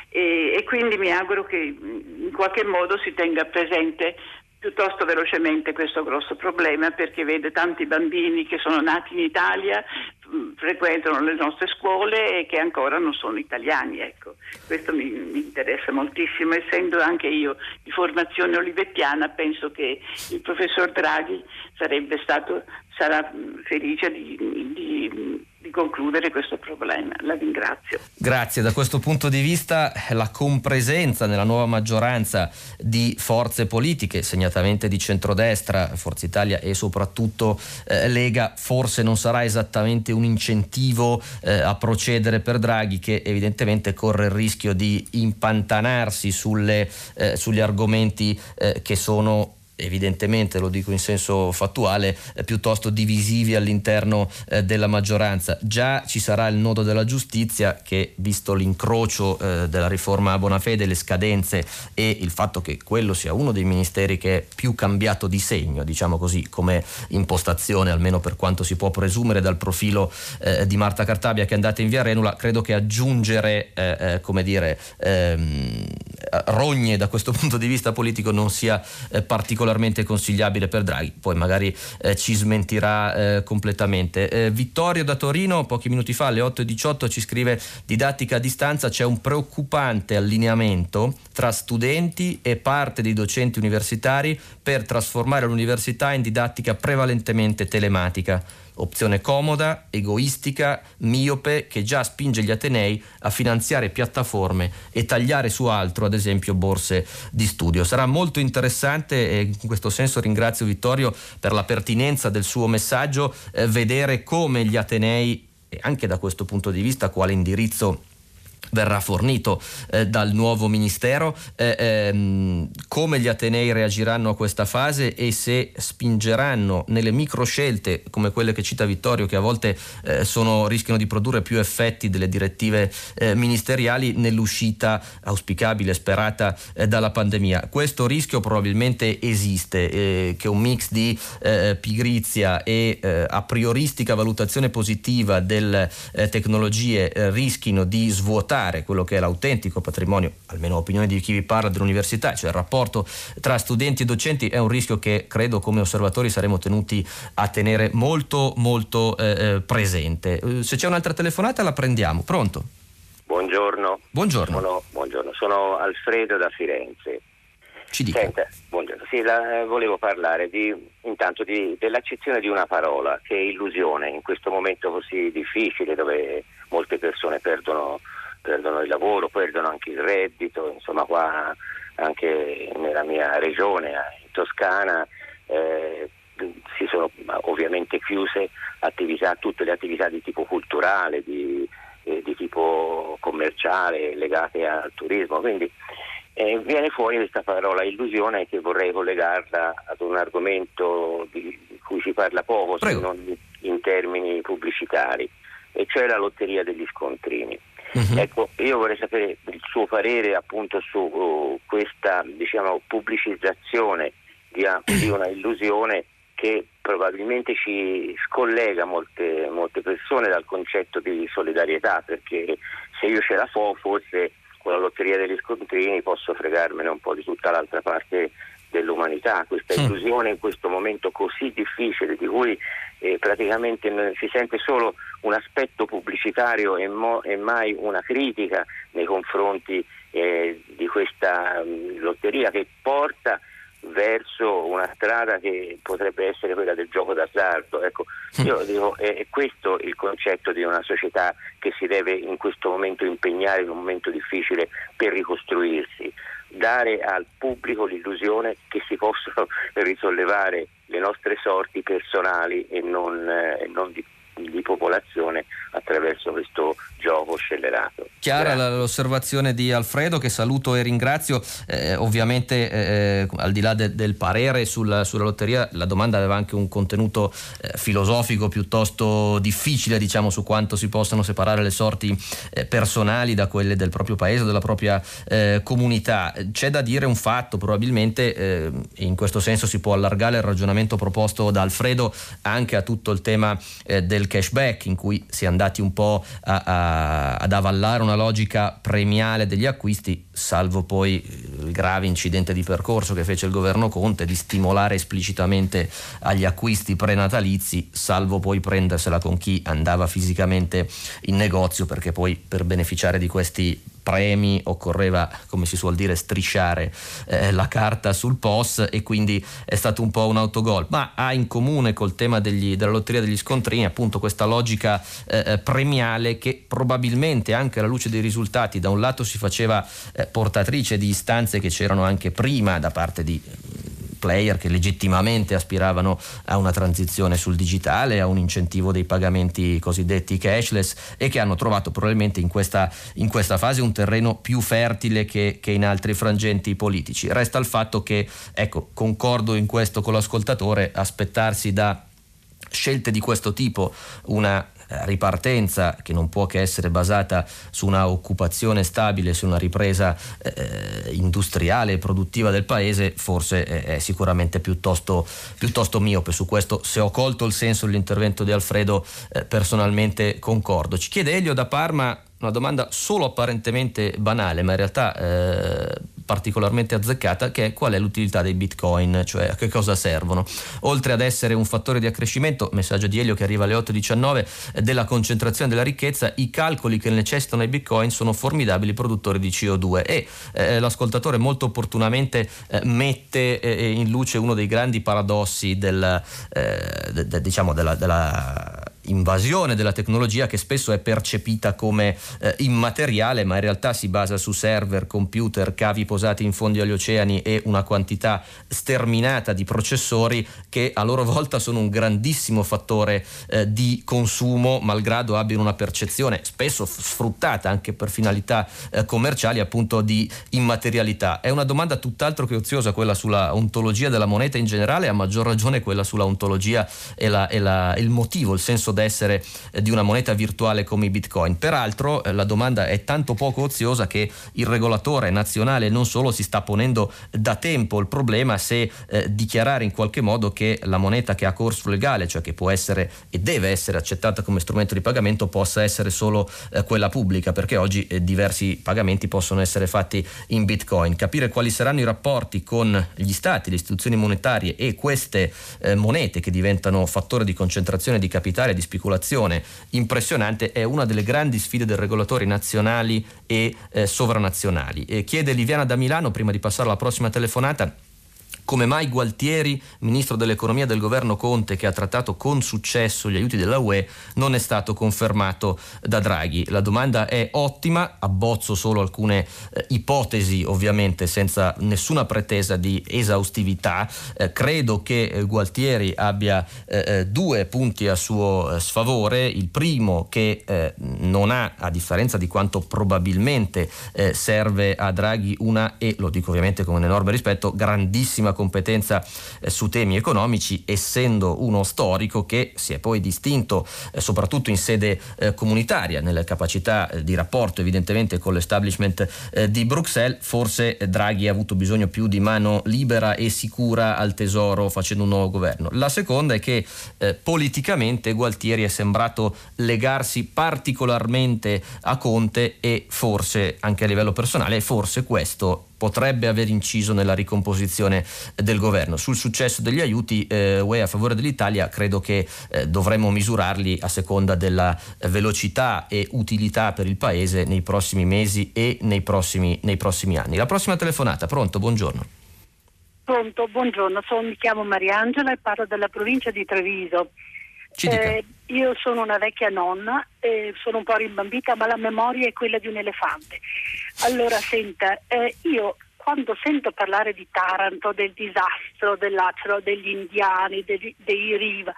E, e quindi mi auguro che in qualche modo si tenga presente piuttosto velocemente questo grosso problema perché vede tanti bambini che sono nati in Italia, mm, frequentano le nostre scuole e che ancora non sono italiani. Ecco. Questo mi, mi, interessa moltissimo, essendo anche io di formazione olivettiana, penso che il professor Draghi sarebbe stato, sarà mm, felice di, di di concludere questo problema. La ringrazio.
Grazie. Da questo punto di vista la compresenza nella nuova maggioranza di forze politiche, segnatamente di centrodestra, Forza Italia e soprattutto eh, Lega, forse non sarà esattamente un incentivo eh, a procedere per Draghi che evidentemente corre il rischio di impantanarsi sulle, eh, sugli argomenti eh, che sono evidentemente lo dico in senso fattuale, eh, piuttosto divisivi all'interno eh, della maggioranza. Già ci sarà il nodo della giustizia che, visto l'incrocio eh, della riforma a Bonafede, le scadenze e il fatto che quello sia uno dei ministeri che è più cambiato di segno, diciamo così, come impostazione, almeno per quanto si può presumere dal profilo eh, di Marta Cartabia che è andata in via Renula, credo che aggiungere, eh, eh, come dire, ehm, rogne da questo punto di vista politico non sia particolarmente particolarmente consigliabile per Draghi, poi magari eh, ci smentirà eh, completamente. Eh, Vittorio da Torino, pochi minuti fa alle 8.18 ci scrive didattica a distanza, c'è un preoccupante allineamento tra studenti e parte dei docenti universitari per trasformare l'università in didattica prevalentemente telematica opzione comoda, egoistica, miope che già spinge gli Atenei a finanziare piattaforme e tagliare su altro, ad esempio borse di studio. Sarà molto interessante e in questo senso ringrazio Vittorio per la pertinenza del suo messaggio, eh, vedere come gli Atenei e anche da questo punto di vista quale indirizzo verrà fornito eh, dal nuovo ministero, eh, ehm, come gli Atenei reagiranno a questa fase e se spingeranno nelle micro scelte come quelle che cita Vittorio che a volte eh, sono, rischiano di produrre più effetti delle direttive eh, ministeriali nell'uscita auspicabile, sperata eh, dalla pandemia. Questo rischio probabilmente esiste, eh, che un mix di pigrizia e a prioristica valutazione positiva delle tecnologie rischino di svuotare rispettare quello che è l'autentico patrimonio, almeno opinione di chi vi parla dell'università, cioè il rapporto tra studenti e docenti è un rischio che credo come osservatori saremo tenuti a tenere molto molto eh, eh presente. Eh, se c'è un'altra telefonata la prendiamo. Pronto?
Buongiorno.
Buongiorno.
Sono, buongiorno. Sono Alfredo da Firenze.
Ci dica.
Senta, buongiorno. Sì, la, volevo parlare di, intanto di, dell'accezione di una parola che è illusione in questo momento così difficile dove molte persone perdono perdono il lavoro, perdono anche il reddito, insomma qua anche nella mia regione, in Toscana, eh, si sono ovviamente chiuse attività, tutte le attività di tipo culturale, di, sviluppo commerciale legate al turismo. Quindi eh, viene fuori questa parola illusione che vorrei collegarla ad un argomento di, di cui si parla poco, Prego. se non in termini pubblicitari, e cioè la lotteria degli scontrini. Uh-huh. Ecco, io vorrei sapere il suo parere appunto su uh, questa diciamo, pubblicizzazione di, di, una illusione che probabilmente ci scollega molte, molte, persone dal concetto di solidarietà, perché se io ce la fo forse con la lotteria degli scontrini posso fregarmene un po' di tutta l'altra parte dell'umanità, questa illusione in questo momento così difficile di cui eh, praticamente si sente solo un aspetto pubblicitario e, mo- e mai una critica nei confronti eh, di questa mh, mm, lotteria che porta verso una strada che potrebbe essere quella del gioco d'azzardo. Ecco, io dico, è, questo il concetto di una società che si deve in questo momento impegnare in un momento difficile per ricostruirsi, dare al pubblico l'illusione che si possono risollevare le nostre sorti personali e non, eh, non di di popolazione attraverso questo gioco scellerato.
Chiara Grazie. l'osservazione di Alfredo che saluto e ringrazio, eh, ovviamente eh, al di là de- del parere sulla, sulla, lotteria la domanda aveva anche un contenuto eh, filosofico piuttosto difficile diciamo su quanto si possano separare le sorti eh, personali da quelle del proprio paese o della propria eh, comunità. C'è da dire un fatto, probabilmente eh, in questo senso si può allargare il ragionamento proposto da Alfredo anche a tutto il tema del cashback in cui si è andati un po' a, a, ad avallare una logica premiale degli acquisti, salvo poi il grave incidente di percorso che fece il governo Conte di stimolare esplicitamente agli acquisti prenatalizi, salvo poi prendersela con chi andava fisicamente in negozio, perché poi per beneficiare di questi premi occorreva, come si suol dire, strisciare eh, la carta sul POS e quindi è stato un po' un autogol, ma ha in comune col tema degli, della lotteria degli scontrini appunto questa logica eh, eh, premiale che probabilmente anche alla luce dei risultati da un lato si faceva eh, portatrice di istanze che c'erano anche prima da parte di player che legittimamente aspiravano a una transizione sul digitale, a un incentivo dei pagamenti cosiddetti cashless e che hanno trovato probabilmente in questa, in questa fase un terreno più fertile che, che, in altri frangenti politici. Resta il fatto che, ecco, concordo in questo con l'ascoltatore, aspettarsi da scelte di questo tipo una ripartenza che non può che essere basata su una occupazione stabile, su una ripresa eh, industriale e produttiva del paese, forse è, è sicuramente piuttosto, piuttosto, miope. Su questo, se ho colto il senso dell'intervento di Alfredo, eh, personalmente concordo. Ci chiede Elio da Parma una domanda solo apparentemente banale, ma in realtà eh, particolarmente azzeccata, che è qual è l'utilità dei bitcoin, cioè a che cosa servono. Oltre ad essere un fattore di accrescimento, messaggio di Elio che arriva alle 8.19, eh, della concentrazione della ricchezza, i calcoli che necessitano i bitcoin sono formidabili produttori di CO2 e eh, l'ascoltatore molto opportunamente eh, mette eh, in luce uno dei grandi paradossi del, eh, de, de, diciamo della, della invasione della tecnologia che spesso è percepita come eh, immateriale ma in realtà si basa su server, computer, cavi posati in fondo agli oceani e una quantità sterminata di processori che a loro volta sono un grandissimo fattore eh, di consumo malgrado abbiano una percezione spesso sfruttata anche per finalità eh, commerciali appunto di immaterialità. È una domanda tutt'altro che oziosa quella sulla ontologia della moneta in generale a maggior ragione quella sulla ontologia e, la, e la, il motivo, il senso d'essere eh, di una moneta virtuale come i bitcoin. Peraltro eh, la domanda è tanto poco oziosa che il regolatore nazionale non solo si sta ponendo da tempo il problema se eh, dichiarare in qualche modo che la moneta che ha corso legale, cioè che può essere e deve essere accettata come strumento di pagamento, possa essere solo eh, quella pubblica, perché oggi eh, diversi pagamenti possono essere fatti in bitcoin. Capire quali saranno i rapporti con gli stati, le istituzioni monetarie e queste eh, monete che diventano fattore di concentrazione di capitale e di speculazione impressionante è una delle grandi sfide dei regolatori nazionali e eh, sovranazionali. E chiede Liviana da Milano, prima di passare alla prossima telefonata, come mai Gualtieri, ministro dell'economia del governo Conte, che ha trattato con successo gli aiuti della UE, non è stato confermato da Draghi. La domanda è ottima, abbozzo solo alcune eh, ipotesi, ovviamente senza nessuna pretesa di esaustività. Eh, credo che eh, Gualtieri abbia eh, eh, due punti a suo eh, sfavore. Il primo che non ha, a differenza di quanto probabilmente serve a Draghi, una, e lo dico ovviamente con un enorme rispetto, grandissima competenza eh, su temi economici, essendo uno storico che si è poi distinto eh, soprattutto in sede eh, comunitaria, nella capacità di rapporto evidentemente con l'establishment di Bruxelles, forse Draghi ha avuto bisogno più di mano libera e sicura al tesoro facendo un nuovo governo. La seconda è che eh, politicamente Gualtieri è sembrato legarsi particolarmente a Conte e forse anche a livello personale, forse questo potrebbe aver inciso nella ricomposizione del governo. Sul successo degli aiuti eh, UE a favore dell'Italia credo che eh, dovremmo misurarli a seconda della velocità e utilità per il Paese nei prossimi mesi e nei prossimi, nei prossimi anni. La prossima telefonata, pronto, buongiorno.
Pronto, buongiorno, sono, mi chiamo Mariangela e parlo della provincia di Treviso. Eh, io sono una vecchia nonna, eh, sono un po' rimbambita, ma la memoria è quella di un elefante. Allora, senta, eh, io quando sento parlare di Taranto, del disastro dell'acero, degli indiani, dei, dei Riva,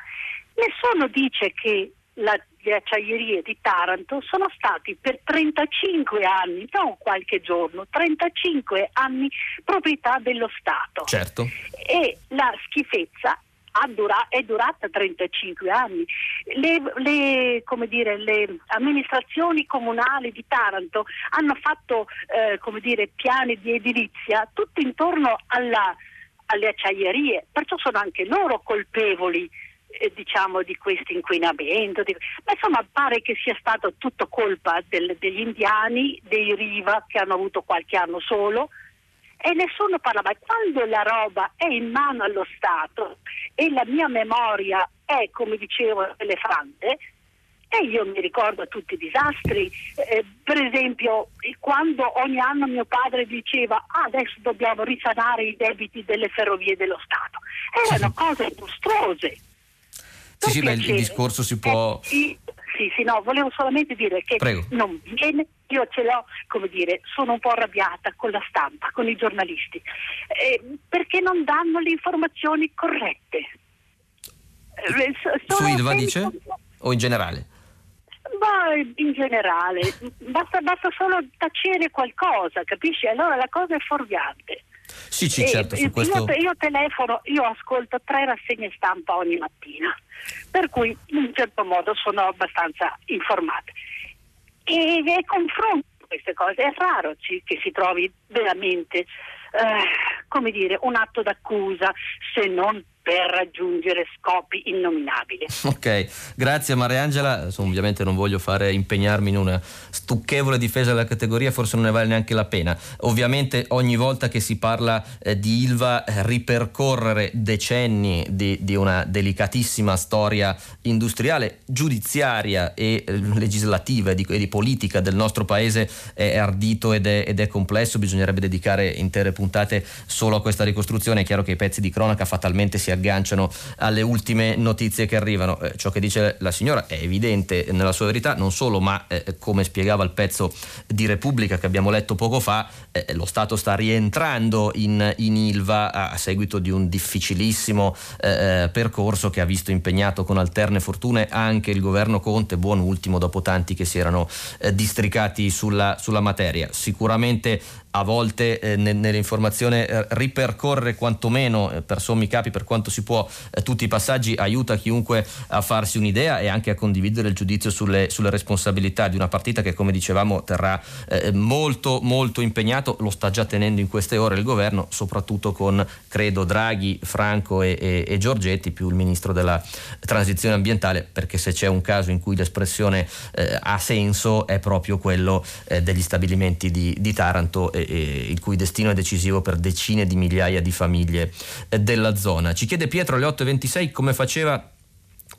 nessuno dice che la, le acciaierie di Taranto sono stati per 35 anni, non qualche giorno, 35 anni proprietà dello Stato.
Certo.
E la schifezza dura- è durata 35 anni. Le, le, dire, le, amministrazioni comunali di Taranto hanno fatto eh, dire, piani di edilizia tutto intorno alla, alle acciaierie, perciò sono anche loro colpevoli eh, diciamo di questo inquinamento. Di... Ma insomma pare che sia stato tutto colpa del, degli indiani, dei Riva che hanno avuto qualche anno solo e nessuno parla mai. Quando la roba è in mano allo Stato e la mia memoria è, come dicevo, elefante, e io mi ricordo tutti i disastri, eh, per esempio quando ogni anno mio padre diceva ah, adesso dobbiamo risanare i debiti delle ferrovie dello Stato, erano cose mostruose.
Sì, sì, il, il discorso si può...
Eh, sì, sì, no, volevo solamente dire che
Prego.
non viene, io ce l'ho, come dire, sono un po' arrabbiata con la stampa, con i giornalisti, eh, perché non danno le informazioni corrette.
Eh, Su Ilva dice? O in generale?
Ma in generale, basta, basta, solo tacere qualcosa, capisci? Allora la cosa è fuorviante.
Sì, sì, certo.
Io,
questo...
io, telefono, io ascolto tre rassegne stampa ogni mattina per cui in un certo modo sono abbastanza informata. E, e confronto queste cose, è raro ci, che si trovi veramente, eh, come dire, un atto d'accusa se non per raggiungere scopi innominabili.
Ok, grazie Mariangela, ovviamente non voglio fare impegnarmi in una stucchevole difesa della categoria, forse non ne vale neanche la pena. Ovviamente ogni volta che si parla eh, di Ilva eh, ripercorrere decenni di, di, una delicatissima storia industriale, giudiziaria e eh, legislativa e di, e di, politica del nostro paese è ardito ed è, ed è complesso, bisognerebbe dedicare intere puntate solo a questa ricostruzione, è chiaro che i pezzi di cronaca fatalmente si agganciano alle ultime notizie che arrivano. Eh, ciò che dice la signora è evidente nella sua verità, non solo, ma eh, come spiegava il pezzo di Repubblica che abbiamo letto poco fa, eh, lo Stato sta rientrando in, in Ilva a, a, seguito di un difficilissimo eh, eh, percorso che ha visto impegnato con alterne fortune anche il governo Conte, buon ultimo dopo tanti che si erano eh, districati sulla, sulla materia. Sicuramente a volte eh, nell'informazione eh, ripercorrere quantomeno eh, per sommi capi per quanto si può eh, tutti i passaggi aiuta chiunque a farsi un'idea e anche a condividere il giudizio sulle, sulle responsabilità di una partita che come dicevamo terrà eh, molto molto impegnato, lo sta già tenendo in queste ore il governo, soprattutto con credo Draghi, Franco e, e, e Giorgetti più il ministro della transizione ambientale perché se c'è un caso in cui l'espressione eh, ha senso è proprio quello degli stabilimenti di, di Taranto eh, il cui destino è decisivo per decine di migliaia di famiglie eh, della zona. Ci chiede Pietro alle 8.26 come faceva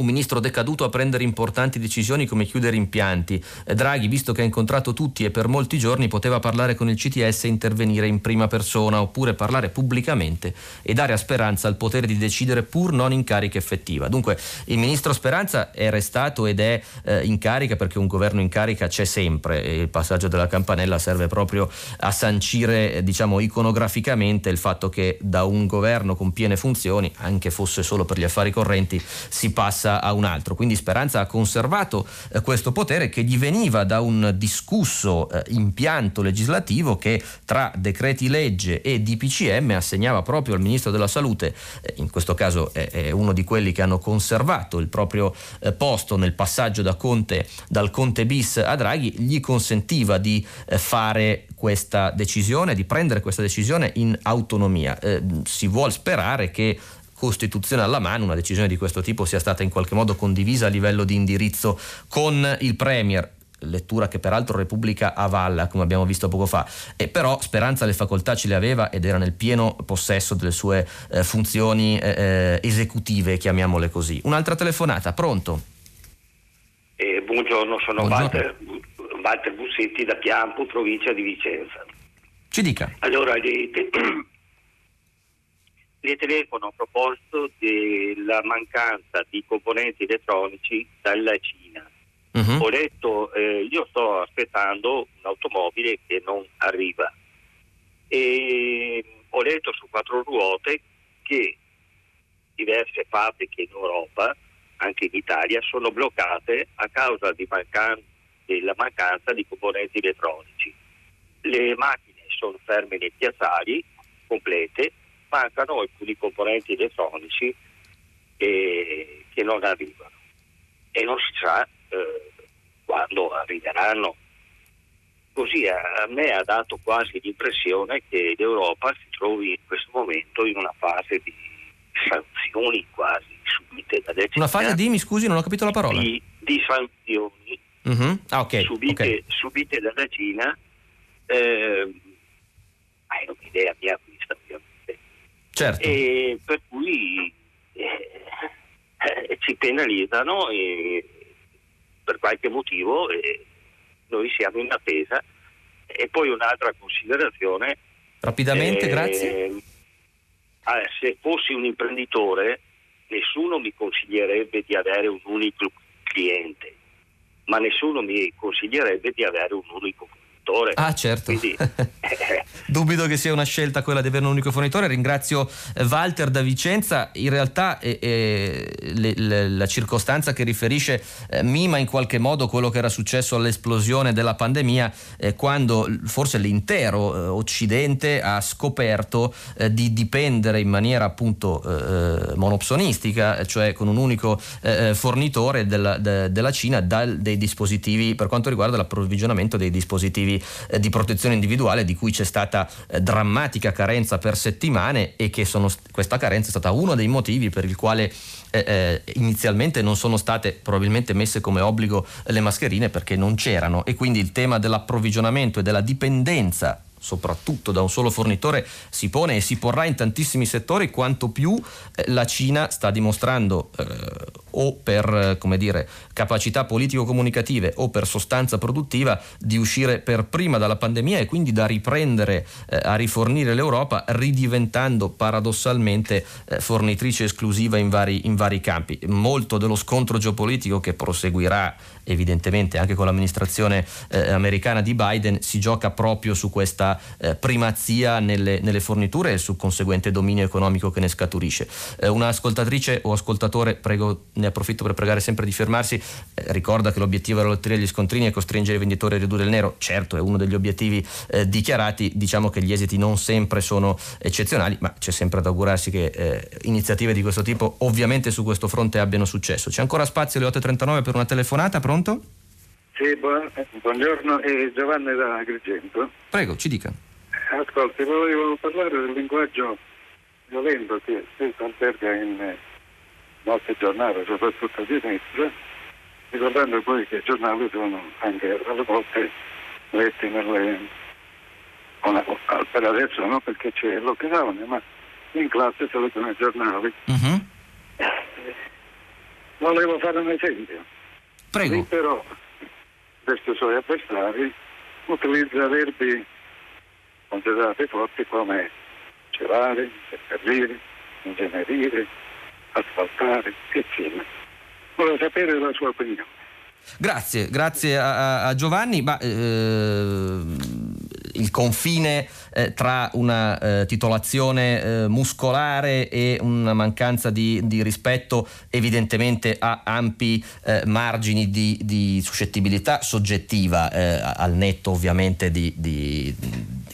un ministro decaduto a prendere importanti decisioni come chiudere impianti. Draghi, visto che ha incontrato tutti e per molti giorni, poteva parlare con il CTS e intervenire in prima persona oppure parlare pubblicamente e dare a Speranza il potere di decidere pur non in carica effettiva. Dunque il ministro Speranza è restato ed è eh, in carica perché un governo in carica c'è sempre e il passaggio della campanella serve proprio a sancire eh, diciamo iconograficamente il fatto che da un governo con piene funzioni, anche fosse solo per gli affari correnti, si passa a un altro. Quindi Speranza ha conservato eh, questo potere che gli veniva da un discusso eh, impianto legislativo che tra decreti legge e DPCM assegnava proprio al Ministro della Salute, eh, in questo caso è, è, uno di quelli che hanno conservato il proprio eh, posto nel passaggio da Conte, dal Conte bis a Draghi, gli consentiva di eh, fare questa decisione, di prendere questa decisione in autonomia. Eh, si vuole sperare che Costituzione alla mano, una decisione di questo tipo sia stata in qualche modo condivisa a livello di indirizzo con il Premier lettura che peraltro Repubblica avalla, come abbiamo visto poco fa, e però Speranza le facoltà ce le aveva ed era nel pieno possesso delle sue eh, funzioni eh, eh esecutive, chiamiamole così. Un'altra telefonata, pronto?
Eh, buongiorno, sono buongiorno. Walter, Walter Bussetti da Piampo, provincia di Vicenza.
Ci dica.
Allora, le, le telefono a proposito della mancanza di componenti elettronici dalla Cina. Uh-huh. Ho letto, eh, io sto aspettando un'automobile che non arriva e ho letto su quattro ruote che diverse fabbriche in Europa, anche in Italia, sono bloccate a causa mancan- della mancanza di componenti elettronici. Le macchine sono ferme nei piazzali complete mancano alcuni componenti elettronici eh, che non arrivano e non si sa eh, quando arriveranno. Così a, a, me ha dato quasi l'impressione che l'Europa si trovi in questo momento in una fase di sanzioni quasi subite Cina.
Una fase di, mi scusi, non ho capito la parola.
Di, di sanzioni uh-huh. ah, okay, subite, okay. subite, dalla Cina. Eh, è un'idea mia
Certo.
E per cui eh, eh, ci penalizzano e, per qualche motivo e noi siamo in attesa. E poi un'altra considerazione.
Rapidamente, eh, grazie.
se fossi un imprenditore, nessuno mi consiglierebbe di avere un unico cliente, ma nessuno mi consiglierebbe di avere un unico cliente fornitore.
Ah, certo. Quindi, Dubito che sia una scelta quella di avere un unico fornitore. Ringrazio eh, Walter da Vicenza. In realtà eh, eh, le, le, la circostanza che riferisce eh, mima in qualche modo quello che era successo all'esplosione della pandemia, eh, quando forse l'intero eh, Occidente ha scoperto di dipendere in maniera appunto monopsonistica, cioè con un unico fornitore della, de, della Cina, dal, dei dispositivi per quanto riguarda l'approvvigionamento dei dispositivi eh, di protezione individuale di cui c'è stata eh, drammatica carenza per settimane e che sono, questa carenza è stata uno dei motivi per il quale eh, eh, inizialmente non sono state probabilmente messe come obbligo le mascherine perché non c'erano. E quindi il tema dell'approvvigionamento e della dipendenza soprattutto da un solo fornitore si pone e si porrà in tantissimi settori quanto più eh, la Cina sta dimostrando eh, o per come dire, capacità politico-comunicative o per sostanza produttiva di uscire per prima dalla pandemia e quindi da riprendere eh, a rifornire l'Europa ridiventando paradossalmente eh, fornitrice esclusiva in vari, in vari campi. Molto dello scontro geopolitico che proseguirà evidentemente anche con l'amministrazione eh, americana di Biden si gioca proprio su questa eh, primazia nelle, nelle, forniture e sul conseguente dominio economico che ne scaturisce. Eh, una ascoltatrice o ascoltatore, prego ne approfitto per pregare sempre di fermarsi, eh, ricorda che l'obiettivo della lotteria degli scontrini è costringere i venditori a ridurre il nero, certo è uno degli obiettivi eh, dichiarati, diciamo che gli esiti non sempre sono eccezionali, ma c'è sempre da augurarsi che eh, iniziative di questo tipo ovviamente su questo fronte abbiano successo. C'è ancora spazio alle 8.39 per una telefonata, pronto?
Sì, buon, buongiorno, è Giovanni da Agrigento.
Prego, ci dica.
Ascolti, volevo parlare del linguaggio violento che spesso alberga in molti giornali, soprattutto di sinistra, ricordando poi che i giornali sono anche alle volte letti nelle, una, per adesso no perché c'è il lockdown, ma in classe si leggono i giornali. Uh-huh. volevo fare un esempio.
Prego.
Lì però, questi suoi avversari, utilizza verbi considerati forti come celare, seppellire, ingenerire, asfaltare, eccetera. Volevo sapere la sua opinione.
Grazie, grazie a, a Giovanni. Ma, eh, il confine eh, tra una eh, titolazione eh, muscolare e una mancanza di, di, rispetto evidentemente ha ampi eh, margini di, di, suscettibilità soggettiva eh, al netto ovviamente di, di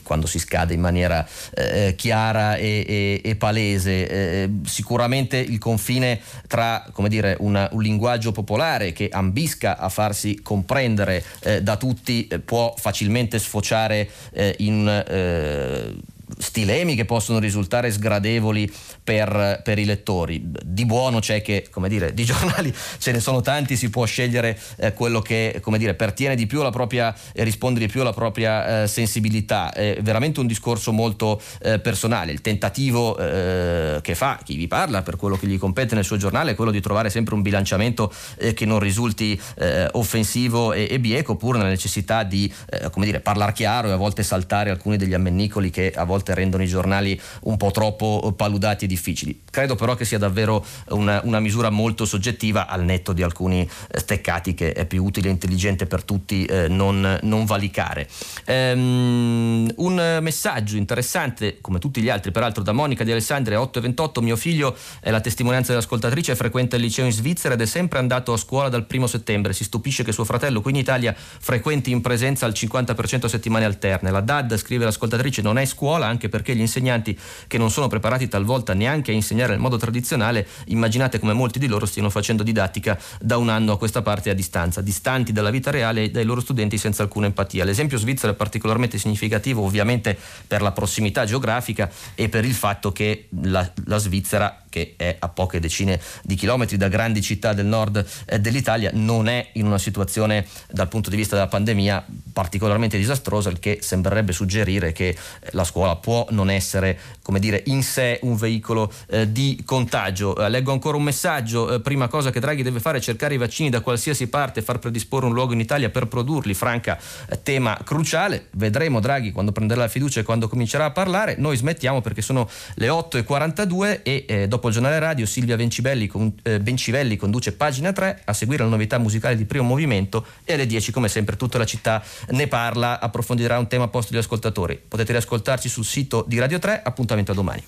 quando si scade in maniera eh, chiara e, e, e palese. Eh, sicuramente il confine tra dire, una, un linguaggio popolare che ambisca a farsi comprendere eh, da tutti eh, può facilmente sfociare eh, in eh, stilemi che possono risultare sgradevoli per, per, i lettori. Di buono c'è che, come dire, di giornali ce ne sono tanti, si può scegliere eh, quello che, come dire, pertiene di più alla propria e risponde di più alla propria eh, sensibilità. È veramente un discorso molto eh, personale. Il tentativo eh, che fa chi vi parla per quello che gli compete nel suo giornale è quello di trovare sempre un bilanciamento eh, che non risulti eh, offensivo e, e, bieco, pur nella necessità di, come dire, parlare chiaro e a volte saltare alcuni degli ammennicoli che a volte rendono i giornali un po' troppo paludati e difficili. Credo però che sia davvero una, una misura molto soggettiva al netto di alcuni eh, steccati che è più utile e intelligente per tutti eh, non, non, valicare. Um, un messaggio interessante, come tutti gli altri, peraltro da Monica di Alessandria 828, mio figlio è la testimonianza dell'ascoltatrice, frequenta il liceo in Svizzera ed è sempre andato a scuola dal primo settembre. Si stupisce che suo fratello qui in Italia frequenti in presenza al 50% a settimane alterne. La DAD, scrive l'ascoltatrice, non è scuola anche perché gli insegnanti che non sono preparati talvolta neanche a insegnare nel modo tradizionale, immaginate come molti di loro stiano facendo didattica da un anno a questa parte a distanza, distanti dalla vita reale e dai loro studenti senza alcuna empatia. L'esempio svizzero è particolarmente significativo ovviamente per la prossimità geografica e per il fatto che la, la Svizzera che è a poche decine di chilometri da grandi città del nord eh, dell'Italia, non è in una situazione dal punto di vista della pandemia particolarmente disastrosa, il che sembrerebbe suggerire che eh, la scuola può non essere, come dire, in sé un veicolo eh, di contagio. Eh, leggo ancora un messaggio, eh, prima cosa che Draghi deve fare è cercare i vaccini da qualsiasi parte far predisporre un luogo in Italia per produrli, Franca, eh, tema cruciale, vedremo Draghi quando prenderà la fiducia e quando comincerà a parlare, noi smettiamo perché sono le 8.42 e dopo Dopo giornale radio Silvia Bencivelli, con, eh, Bencivelli conduce pagina 3 a seguire la novità musicale di primo movimento e alle 10 come sempre tutta la città ne parla, approfondirà un tema posto agli ascoltatori. Potete riascoltarci sul sito di Radio 3, appuntamento a domani.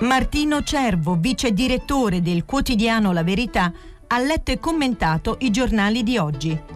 Martino Cervo, vice direttore del quotidiano La Verità, ha letto e commentato i giornali di oggi.